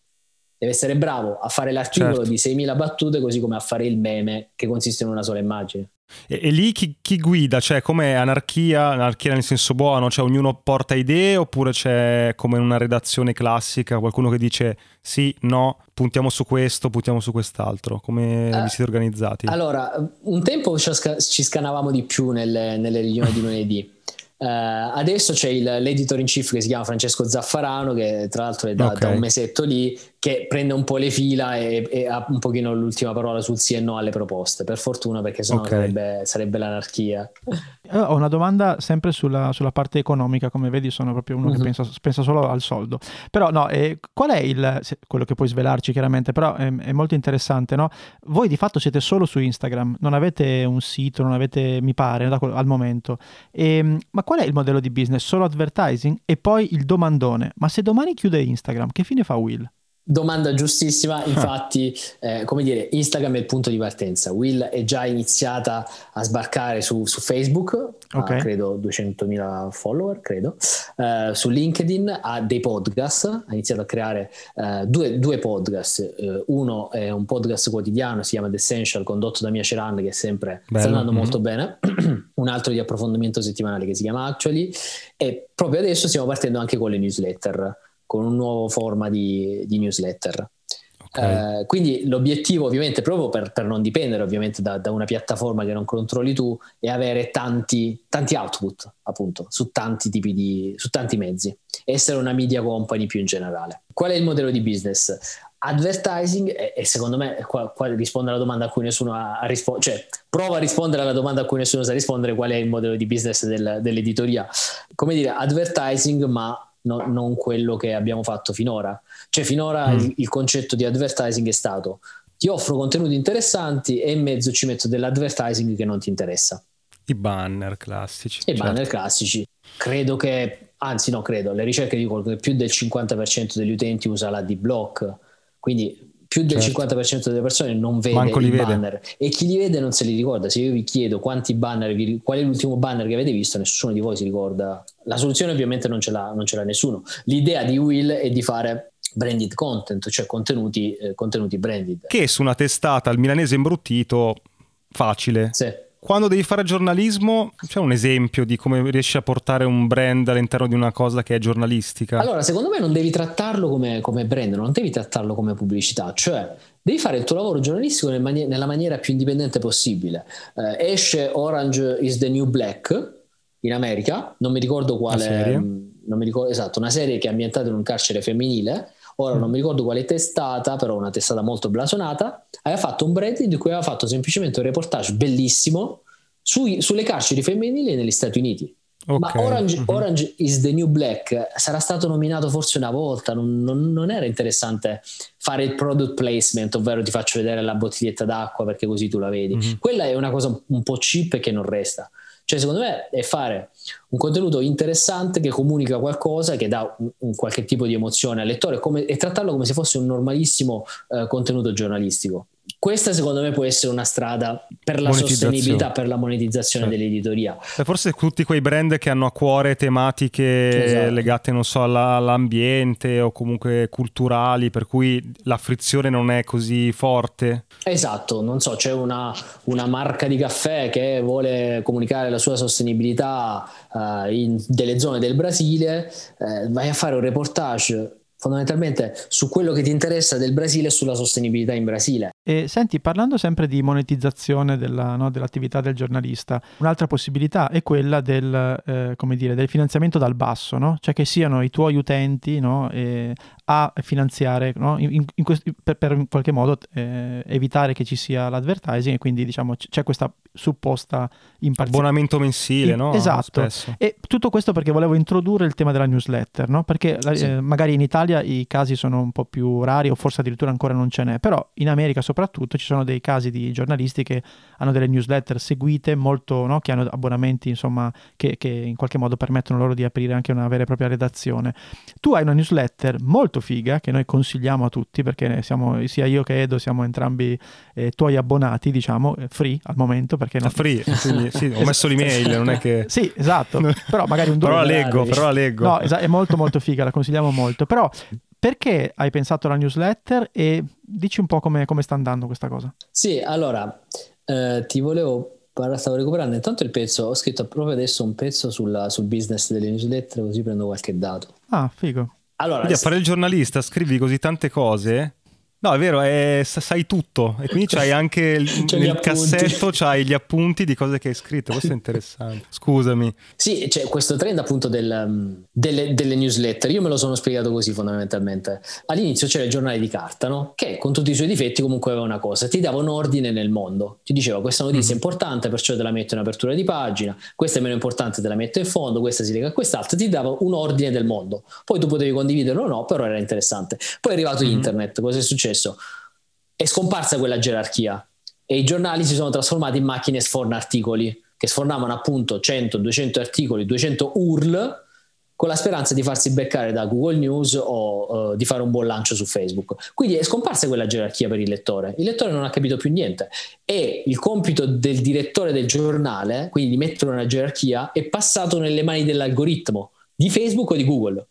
[SPEAKER 2] Deve essere bravo a fare l'articolo certo. di 6.000 battute, così come a fare il meme che consiste in una sola immagine.
[SPEAKER 1] E, e lì chi, chi, guida? Cioè, come anarchia, anarchia nel senso buono? Cioè, ognuno porta idee oppure c'è come in una redazione classica qualcuno che dice sì, no, puntiamo su questo, puntiamo su quest'altro? Come uh, vi siete organizzati?
[SPEAKER 2] Allora, un tempo ci scanavamo di più nelle, nelle riunioni di lunedì. Uh, adesso c'è il, l'editor in chief che si chiama Francesco Zaffarano, che tra l'altro è da, okay. da un mesetto lì, che prende un po' le fila e, e, ha un pochino l'ultima parola sul sì e no alle proposte, per fortuna perché sennò okay. sarebbe, sarebbe, l'anarchia.
[SPEAKER 3] Eh, ho una domanda sempre sulla, sulla, parte economica, come vedi sono proprio uno uh-huh. che mhm. pensa, pensa, solo al soldo, però no, eh, qual è il, quello che puoi svelarci chiaramente, però è, è, molto interessante, no? Voi di fatto siete solo su Instagram, non avete un sito, non avete, mi pare, al momento, e, ehm, ma qual è il modello di business? Solo advertising e poi il domandone, ma se domani chiude Instagram, che fine fa Will?
[SPEAKER 2] Domanda giustissima, ah. infatti, eh, come dire, Instagram è il punto di partenza. Will è già iniziata a sbarcare su, su Facebook, okay. ha credo 200.000 follower, credo, uh, su LinkedIn ha dei podcast, ha iniziato a creare uh, due, due, podcast. Uh, uno è un podcast quotidiano, si chiama The Essential, condotto da Mia Ceran, che è sempre Bello. sta andando mm-hmm. molto bene. un altro di approfondimento settimanale che si chiama Actually, e proprio adesso stiamo partendo anche con le newsletter con un nuovo forma di, di newsletter. Okay. Eh, quindi l'obiettivo ovviamente proprio per, per non dipendere ovviamente da, da, una piattaforma che non controlli tu è avere tanti, tanti output appunto su tanti tipi di su tanti mezzi essere una media company più in generale qual è il modello di business advertising e, e secondo me qua, qua, risponde alla domanda a cui nessuno ha, ha risposto cioè prova a rispondere alla domanda a cui nessuno sa rispondere qual è il modello di business del, dell'editoria come dire advertising ma no, non quello che abbiamo fatto finora. Cioè finora mm. il, il concetto di advertising è stato ti offro contenuti interessanti e in mezzo ci metto dell'advertising che non ti interessa.
[SPEAKER 1] I banner classici. I
[SPEAKER 2] certo. banner classici. Credo che, anzi no, credo, le ricerche dicono che più del 50% degli utenti usa la D-Block, quindi più del certo. 50% delle persone non vede Manco i banner vede. e chi li vede non se li ricorda. Se io vi chiedo quanti banner, vi, qual è l'ultimo banner che avete visto, nessuno di voi si ricorda. La soluzione ovviamente non ce l'ha, non ce l'ha nessuno. L'idea di Will è di fare branded content, cioè contenuti, eh, contenuti branded.
[SPEAKER 1] Che su una testata al milanese imbruttito facile.
[SPEAKER 2] Sì
[SPEAKER 1] quando devi fare giornalismo, c'è un esempio di come riesci a portare un brand all'interno di una cosa che è giornalistica?
[SPEAKER 2] Allora, secondo me non devi trattarlo come, come brand, non devi trattarlo come pubblicità, cioè devi fare il tuo lavoro giornalistico nel mani- nella maniera più indipendente possibile. Eh, esce Orange is the New Black in America, non mi ricordo quale... Non mi ricordo, esatto, una serie che è ambientata in un carcere femminile. Ora mm. non mi ricordo quale testata, però una testata molto blasonata. Aveva fatto un brand di cui aveva fatto semplicemente un reportage bellissimo sui, sulle carceri femminili negli Stati Uniti. Okay. Ma Orange, mm-hmm. Orange, is the New Black sarà stato nominato forse una volta, non, non, non, era interessante fare il product placement, ovvero ti faccio vedere la bottiglietta d'acqua perché così tu la vedi. Mm-hmm. Quella è una cosa un po' cheap che non resta. Cioè, secondo me è fare un contenuto interessante che comunica qualcosa, che dà un, un qualche tipo di emozione al lettore come, e trattarlo come se fosse un normalissimo eh, contenuto giornalistico questa secondo me può essere una strada per la sostenibilità, per la monetizzazione certo. dell'editoria.
[SPEAKER 1] E forse tutti quei brand che hanno a cuore tematiche esatto. legate, non so, alla, all'ambiente o comunque culturali, per cui la frizione non è così forte.
[SPEAKER 2] Esatto, non so, c'è una, una marca di caffè che vuole comunicare la sua sostenibilità uh, in delle zone del Brasile, uh, vai a fare un reportage fondamentalmente su quello che ti interessa del Brasile e sulla sostenibilità in Brasile.
[SPEAKER 3] E senti, parlando sempre di monetizzazione della, no, dell'attività del giornalista, un'altra possibilità è quella del, eh, dire, del finanziamento dal basso, no? cioè che siano i tuoi utenti no, eh, a finanziare no? in, in quest- per, per, in qualche modo eh, evitare che ci sia l'advertising e quindi diciamo c- c'è questa supposta imparzialità.
[SPEAKER 1] Abbonamento mensile,
[SPEAKER 3] in-
[SPEAKER 1] no?
[SPEAKER 3] Esatto. Spesso. E tutto questo perché volevo introdurre il tema della newsletter, no? Perché sì. eh, magari in Italia i casi sono un po' più rari o forse addirittura ancora non ce n'è, però in America soprattutto ci sono dei casi di giornalisti che hanno delle newsletter seguite molto, no? che hanno abbonamenti insomma che, che in qualche modo permettono loro di aprire anche una vera e propria redazione. Tu hai una newsletter molto molto figa che noi consigliamo a tutti perché siamo, sia io che Edo siamo entrambi eh, tuoi abbonati, diciamo, eh, free al momento. Perché non...
[SPEAKER 1] free, quindi, sì, ho messo l'email, non è che...
[SPEAKER 3] sì, esatto, però magari un
[SPEAKER 1] Però la leggo, però la leggo.
[SPEAKER 3] No, es- è molto molto figa, la consigliamo molto. Però perché hai pensato alla newsletter e dici un po' come, come sta andando questa cosa?
[SPEAKER 2] Sì, allora, eh, ti volevo stavo recuperando intanto il pezzo, ho scritto proprio adesso un pezzo sulla, sul business delle newsletter così prendo qualche dato.
[SPEAKER 3] Ah, figo.
[SPEAKER 1] Allora, Quindi a fare il giornalista scrivi così tante cose No, è vero, è, sai tutto e quindi c'hai anche il, nel cassetto c'hai gli appunti di cose che hai scritto, questo è interessante. Scusami.
[SPEAKER 2] Sì, c'è questo trend appunto del, um, delle, delle, newsletter, io me lo sono spiegato così fondamentalmente. All'inizio c'era il giornale di carta, no? Che con tutti i suoi difetti comunque aveva una cosa, ti dava un ordine nel mondo, ti diceva questa notizia mm-hmm. è importante perciò te la metto in apertura di pagina, questa è meno importante te la metto in fondo, questa si lega a quest'altra, ti dava un ordine del mondo. Poi tu potevi condividerlo o no, però era interessante. Poi è arrivato mm-hmm. internet, cosa è successo? Successo? È scomparsa quella gerarchia e i giornali si sono trasformati in macchine sforna articoli che sfornavano appunto 100, 200 articoli, 200 URL con la speranza di farsi beccare da Google News o uh, di fare un buon lancio su Facebook. Quindi è scomparsa quella gerarchia per il lettore. Il lettore non ha capito più niente e il compito del direttore del giornale, quindi di mettere una gerarchia, è passato nelle mani dell'algoritmo di Facebook o di Google.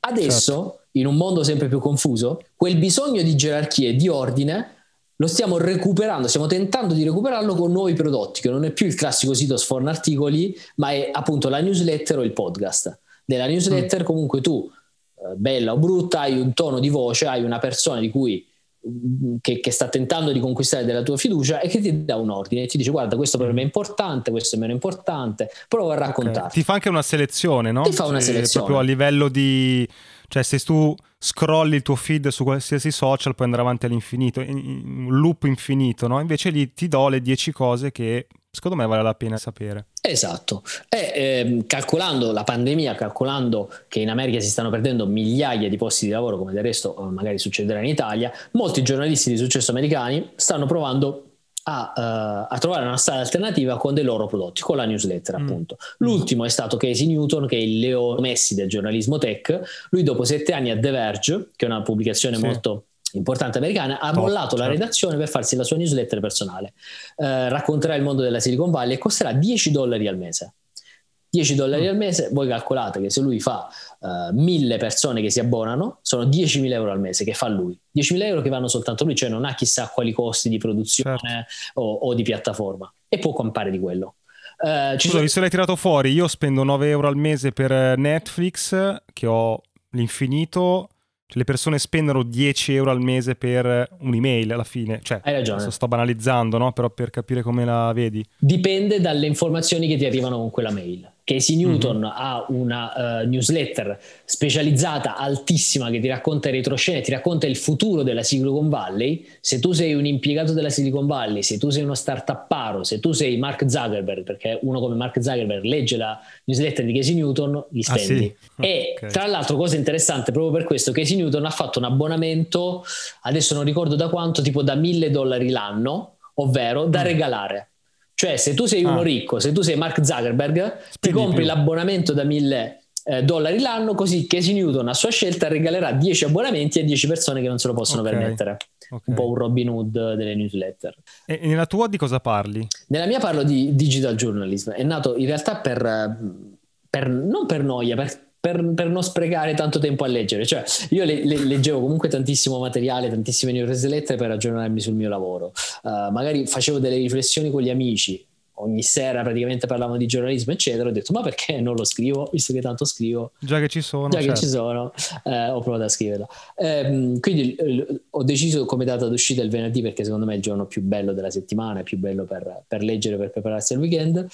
[SPEAKER 2] Adesso certo in un mondo sempre più confuso, quel bisogno di gerarchia e di ordine lo stiamo recuperando, stiamo tentando di recuperarlo con nuovi prodotti, che non è più il classico sito sforna articoli, ma è appunto la newsletter o il podcast. Nella newsletter mm. comunque tu, eh, bella o brutta, hai un tono di voce, hai una persona di cui mm, che, che, sta tentando di conquistare della tua fiducia e che ti dà un ordine e ti dice guarda questo per me è importante, questo è meno importante, prova a raccontare. Okay.
[SPEAKER 1] Ti fa anche una selezione, no?
[SPEAKER 2] Ti fa una selezione.
[SPEAKER 1] Proprio a livello di cioè, se tu scrolli il tuo feed su qualsiasi social, puoi andare avanti all'infinito, in un loop infinito, no? Invece lì ti do le 10 cose che secondo me vale la pena sapere.
[SPEAKER 2] Esatto. E ehm, calcolando la pandemia, calcolando che in America si stanno perdendo migliaia di posti di lavoro, come del resto eh, magari succederà in Italia, molti giornalisti di successo americani stanno provando a, uh, a, trovare una strada alternativa con dei loro prodotti, con la newsletter mm. appunto. L'ultimo è stato Casey Newton, che è il Leo Messi del giornalismo tech. Lui dopo sette anni a The Verge, che è una pubblicazione sì. molto importante americana, ha Top, mollato certo. la redazione per farsi la sua newsletter personale. Uh, racconterà il mondo della Silicon Valley e costerà 10 dollari al mese. 10 dollari al mese, voi calcolate che se lui fa uh, 1000 persone che si abbonano, sono 10.000 euro al mese che fa lui. 10.000 euro che vanno soltanto lui, cioè non ha chissà quali costi di produzione certo. o, o, di piattaforma e può campare di quello.
[SPEAKER 1] Uh, Scusa, sono... visto l'hai tirato fuori, io spendo 9 euro al mese per Netflix, che ho l'infinito cioè, le persone spendono 10 euro al mese per un'email alla fine. Cioè,
[SPEAKER 2] Hai ragione.
[SPEAKER 1] Sto banalizzando, no? Però per capire come la vedi.
[SPEAKER 2] Dipende dalle informazioni che ti arrivano con quella mail. Casey Newton mm-hmm. ha una uh, newsletter specializzata altissima che ti racconta in retroscena, ti racconta il futuro della Silicon Valley. Se tu sei un impiegato della Silicon Valley, se tu sei uno startup paro, se tu sei Mark Zuckerberg, perché uno come Mark Zuckerberg legge la newsletter di Casey Newton, gli spendi. Ah, sì? E okay. tra l'altro, cosa interessante, proprio per questo, Casey Newton ha fatto un abbonamento, adesso non ricordo da quanto, tipo da mille dollari l'anno, ovvero da mm. regalare. Cioè, se tu sei uno ah. ricco, se tu sei Mark Zuckerberg, Spendi ti compri più. l'abbonamento da 1000 eh, dollari l'anno, così Casey Newton a sua scelta regalerà 10 abbonamenti a 10 persone che non se lo possono okay. permettere. Okay. Un po' un Robin Hood delle newsletter.
[SPEAKER 1] E nella tua di cosa parli?
[SPEAKER 2] Nella mia parlo di digital journalism. È nato in realtà per, per non per noia, per per, per, non sprecare tanto tempo a leggere. Cioè, io le, le, leggevo comunque tantissimo materiale, tantissime newsletter per aggiornarmi sul mio lavoro. Uh, magari facevo delle riflessioni con gli amici. Ogni sera praticamente parlavamo di giornalismo, eccetera. Ho detto, ma perché non lo scrivo? Visto che tanto scrivo.
[SPEAKER 1] Già che ci sono.
[SPEAKER 2] Già certo. che ci sono, eh, ho provato a scriverlo. Eh, quindi eh, ho deciso come data d'uscita il venerdì perché secondo me è il giorno più bello della settimana, è più bello per, per leggere, per prepararsi al weekend.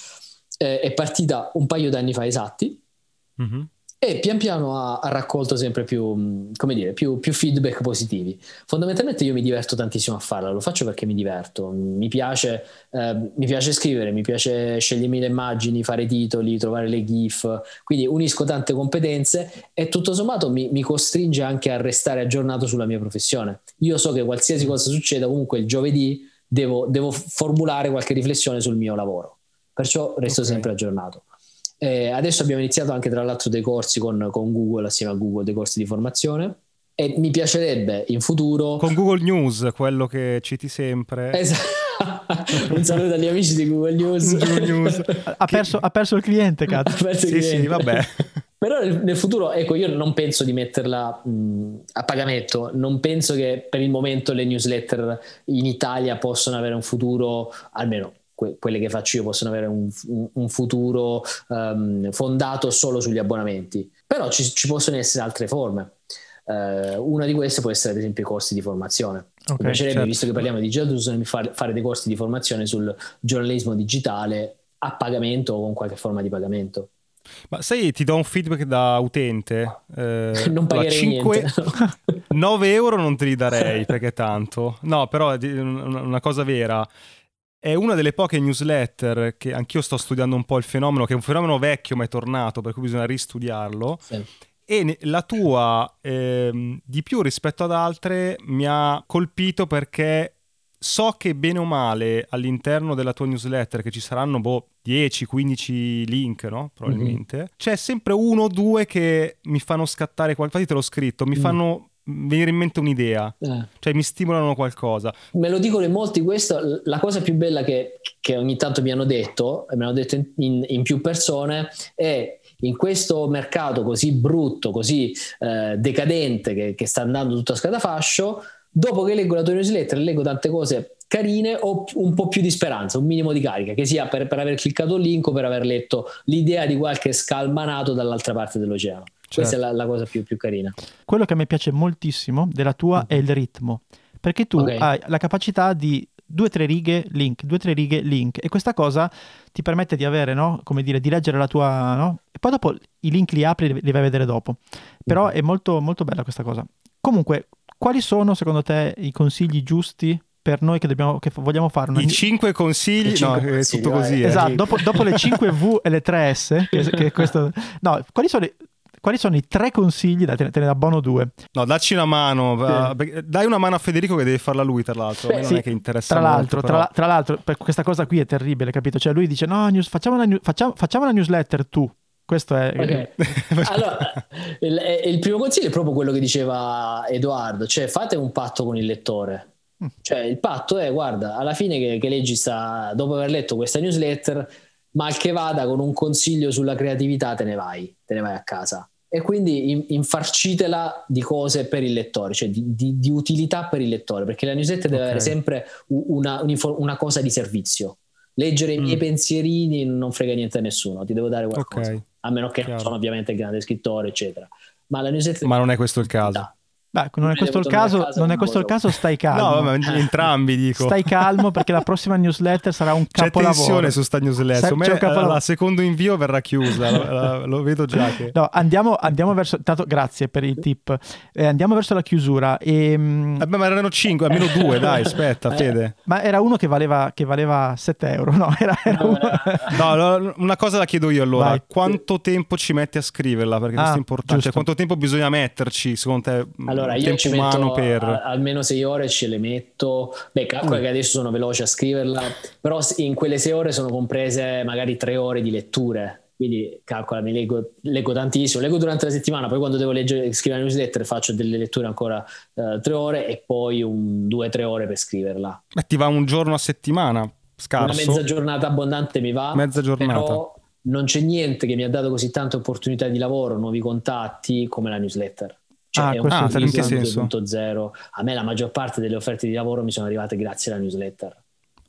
[SPEAKER 2] Eh, è partita un paio d'anni fa esatti. Mm-hmm e pian piano ha, ha raccolto sempre più, come dire, più, più, feedback positivi. Fondamentalmente io mi diverto tantissimo a farla, lo faccio perché mi diverto, mi piace, eh, mi piace scrivere, mi piace scegliermi le immagini, fare titoli, trovare le GIF, quindi unisco tante competenze e tutto sommato mi, mi costringe anche a restare aggiornato sulla mia professione. Io so che qualsiasi cosa succeda, comunque il giovedì devo, devo formulare qualche riflessione sul mio lavoro, perciò resto okay. sempre aggiornato. Eh, adesso abbiamo iniziato anche tra l'altro dei corsi con, con, Google, assieme a Google, dei corsi di formazione. E mi piacerebbe in futuro.
[SPEAKER 1] Con Google News, quello che citi sempre.
[SPEAKER 2] Esatto. Un saluto agli amici di Google News. Google
[SPEAKER 3] News. Ha, perso, ha, perso, il cliente, cazzo.
[SPEAKER 2] Ha perso
[SPEAKER 1] sì, il cliente. sì, vabbè.
[SPEAKER 2] Però nel, nel, futuro, ecco, io non penso di metterla mh, a pagamento, non penso che per il momento le newsletter in Italia possano avere un futuro, almeno que- quelle che faccio io possono avere un, un futuro um, fondato solo sugli abbonamenti, però ci, ci possono essere altre forme. Uh, una di queste può essere ad esempio i corsi di formazione. Okay, Mi piacerebbe, certo. visto che parliamo di digital fare, fare dei corsi di formazione sul giornalismo digitale a pagamento o con qualche forma di pagamento.
[SPEAKER 1] Ma sai, ti do un feedback da utente.
[SPEAKER 2] Eh, non pagherei 5... niente.
[SPEAKER 1] 9 euro non te li darei perché tanto. No, però una cosa vera è una delle poche newsletter che anch'io sto studiando un po' il fenomeno, che è un fenomeno vecchio ma è tornato, per cui bisogna ristudiarlo. Sì. E la tua, eh, di più rispetto ad altre, mi ha colpito perché so che bene o male all'interno della tua newsletter, che ci saranno boh, 10-15 link, no? Probabilmente, mm-hmm. c'è sempre uno o due che mi fanno scattare qualcosa. Infatti te l'ho scritto, mi mm. fanno venire in mente un'idea, eh. cioè mi stimolano qualcosa.
[SPEAKER 2] Me lo dicono in molti questo, la cosa più bella che, che ogni tanto mi hanno detto, e me l'hanno detto in, in, in, più persone, è in questo mercato così brutto, così eh, decadente che, che, sta andando tutto a scatafascio, dopo che leggo la tua newsletter leggo tante cose carine ho un po' più di speranza, un minimo di carica, che sia per, per aver cliccato il link o per aver letto l'idea di qualche scalmanato dall'altra parte dell'oceano. Certo. Questa è la, la cosa più, più, carina.
[SPEAKER 3] Quello che a me piace moltissimo della tua mm. è il ritmo, perché tu okay. hai la capacità di due o tre righe link, due o tre righe link e questa cosa ti permette di avere, no? Come dire, di leggere la tua, no? E poi dopo i link li apri e li vai a vedere dopo. Però mm. è molto, molto bella questa cosa. Comunque, quali sono secondo te i consigli giusti per noi che, dobbiamo, che vogliamo fare una...
[SPEAKER 1] I 5 consigli, cinque no, consigli, è tutto così.
[SPEAKER 3] Eh. Esatto, dopo, dopo, le 5 V e le 3 S, che, che questo... No, quali sono... quali sono i tre consigli? Dai, te ne, te ne abbono due.
[SPEAKER 1] No, dacci una mano. Sì. Dai una mano a Federico che deve farla lui, tra l'altro. Beh, a me sì. non è che interessa
[SPEAKER 3] tra
[SPEAKER 1] l'altro,
[SPEAKER 3] molto, tra, tra, l'altro, questa cosa qui è terribile, capito? Cioè lui dice, no, news, facciamo, una, facciamo, facciamo una newsletter tu. Questo è...
[SPEAKER 2] Okay. allora, il, il, primo consiglio è proprio quello che diceva Edoardo, cioè fate un patto con il lettore. Cioè, il patto è, guarda, alla fine che, che leggi sta, dopo aver letto questa newsletter, mal che vada con un consiglio sulla creatività te ne vai, te ne vai a casa. E quindi in, infarcitela di cose per il lettore, cioè di, di, di utilità per il lettore, perché la newsletter deve okay. avere sempre una, una, cosa di servizio. Leggere mm. i miei pensierini non frega niente a nessuno, ti devo dare qualcosa. Okay. A meno che Chiaro. non sono ovviamente grande scrittore, eccetera. Ma la newsletter...
[SPEAKER 1] Ma non è questo il caso.
[SPEAKER 3] Beh, non è questo il caso, non è questo il caso, stai calmo.
[SPEAKER 1] No, vabbè, entrambi dico.
[SPEAKER 3] Stai calmo perché la prossima newsletter sarà un capolavoro.
[SPEAKER 1] C'è tensione su sta newsletter. Sa- capolavoro. la secondo invio verrà chiusa, la, la, lo vedo già che...
[SPEAKER 3] No, andiamo, andiamo verso... Tanto, grazie per il tip. Eh, andiamo verso la chiusura. E,
[SPEAKER 1] eh beh, ma erano 5, almeno 2, dai, aspetta, eh, Fede.
[SPEAKER 3] Ma era uno che valeva, che valeva 7 euro, no? Era, era
[SPEAKER 1] no, no, una cosa la chiedo io allora. Vai. Quanto tempo ci metti a scriverla? Perché ah, questo è importante. Cioè, quanto tempo bisogna metterci, secondo te?
[SPEAKER 2] Allora, io ci metto umano per... a, almeno sei ore ce le metto. Beh, calcola mm. che adesso sono veloce a scriverla, però in quelle sei ore sono comprese magari tre ore di letture. Quindi calcola, mi leggo, leggo tantissimo, leggo durante la settimana, poi quando devo leggere, scrivere la newsletter faccio delle letture ancora uh, tre ore e poi un, due o tre ore per scriverla.
[SPEAKER 1] Ma ti va un giorno a settimana? Scarso.
[SPEAKER 2] Una mezza giornata abbondante mi va.
[SPEAKER 1] Mezza giornata.
[SPEAKER 2] Però non c'è niente che mi ha dato così tante opportunità di lavoro, nuovi contatti come la newsletter. Cioè, ah, è un ah, in che senso? 2.0. A me la maggior parte delle offerte di lavoro mi sono arrivate grazie alla newsletter.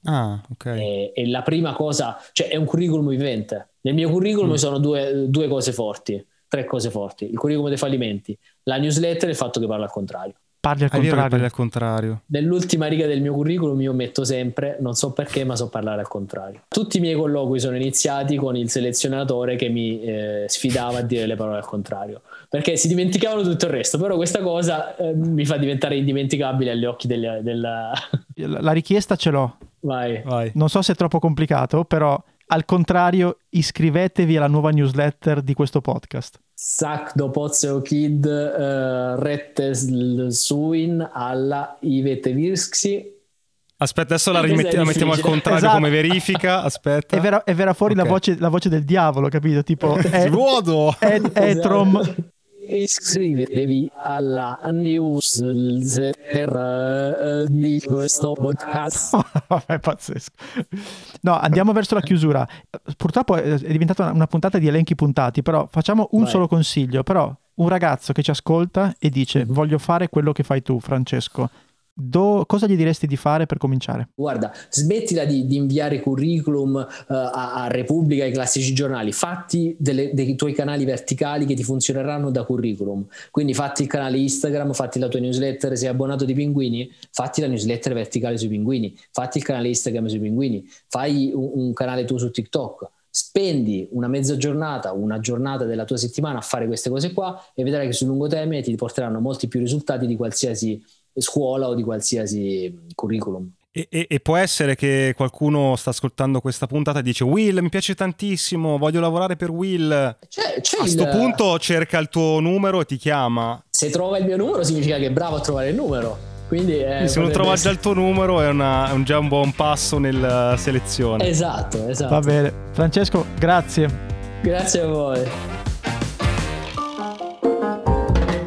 [SPEAKER 1] Ah, ok.
[SPEAKER 2] E, e la prima cosa, cioè è un curriculum vivente. Nel mio curriculum mm. sono due, due cose forti, tre cose forti. Il curriculum dei fallimenti, la newsletter e il fatto che parla al contrario.
[SPEAKER 3] Parli al contrario.
[SPEAKER 1] Parli al contrario.
[SPEAKER 2] Nell'ultima riga del mio curriculum io metto sempre, non so perché, ma so parlare al contrario. Tutti i miei colloqui sono iniziati con il selezionatore che mi eh, sfidava a dire le parole al contrario, perché si dimenticavano tutto il resto, però questa cosa eh, mi fa diventare indimenticabile agli occhi della... della...
[SPEAKER 3] La richiesta ce l'ho.
[SPEAKER 2] Vai.
[SPEAKER 3] Vai. Non so se è troppo complicato, però al contrario, iscrivetevi alla nuova newsletter di questo podcast.
[SPEAKER 2] Sac do Pozzo Kid uh, Rettes Suin alla Ivete Virski.
[SPEAKER 1] Aspetta, adesso la, rimetti- la mettiamo al contrario esatto. come verifica. Aspetta.
[SPEAKER 3] È vera, è vera fuori okay. la, voce, la, voce, del diavolo, capito? Tipo,
[SPEAKER 1] è,
[SPEAKER 3] Vuoto! È, Etrom
[SPEAKER 2] iscrivetevi alla newsletter di questo podcast.
[SPEAKER 3] è pazzesco. No, andiamo verso la chiusura. Purtroppo è diventata una puntata di elenchi puntati, però facciamo un Vai. solo consiglio. Però un ragazzo che ci ascolta e dice voglio fare quello che fai tu, Francesco. Do, cosa gli diresti di fare per cominciare?
[SPEAKER 2] Guarda, smettila di, di inviare curriculum uh, a, a, Repubblica, ai classici giornali, fatti delle, dei tuoi canali verticali che ti funzioneranno da curriculum. Quindi fatti il canale Instagram, fatti la tua newsletter, sei abbonato di pinguini, fatti la newsletter verticale sui pinguini, fatti il canale Instagram sui pinguini, fai un, un canale tu su TikTok spendi una mezza giornata, una giornata della tua settimana a fare queste cose qua e vedrai che sul lungo termine ti porteranno molti più risultati di qualsiasi scuola o di qualsiasi curriculum.
[SPEAKER 1] E, e, e, può essere che qualcuno sta ascoltando questa puntata e dice Will mi piace tantissimo, voglio lavorare per Will.
[SPEAKER 2] C'è, c'è
[SPEAKER 1] a questo il... punto cerca il tuo numero e ti chiama.
[SPEAKER 2] Se trova il mio numero significa che è bravo a trovare il numero. Quindi, eh,
[SPEAKER 1] se non trova essere... già il tuo numero è, una, è un, già un buon passo nella selezione.
[SPEAKER 2] Esatto, esatto.
[SPEAKER 3] Va bene. Francesco, grazie.
[SPEAKER 2] Grazie a voi.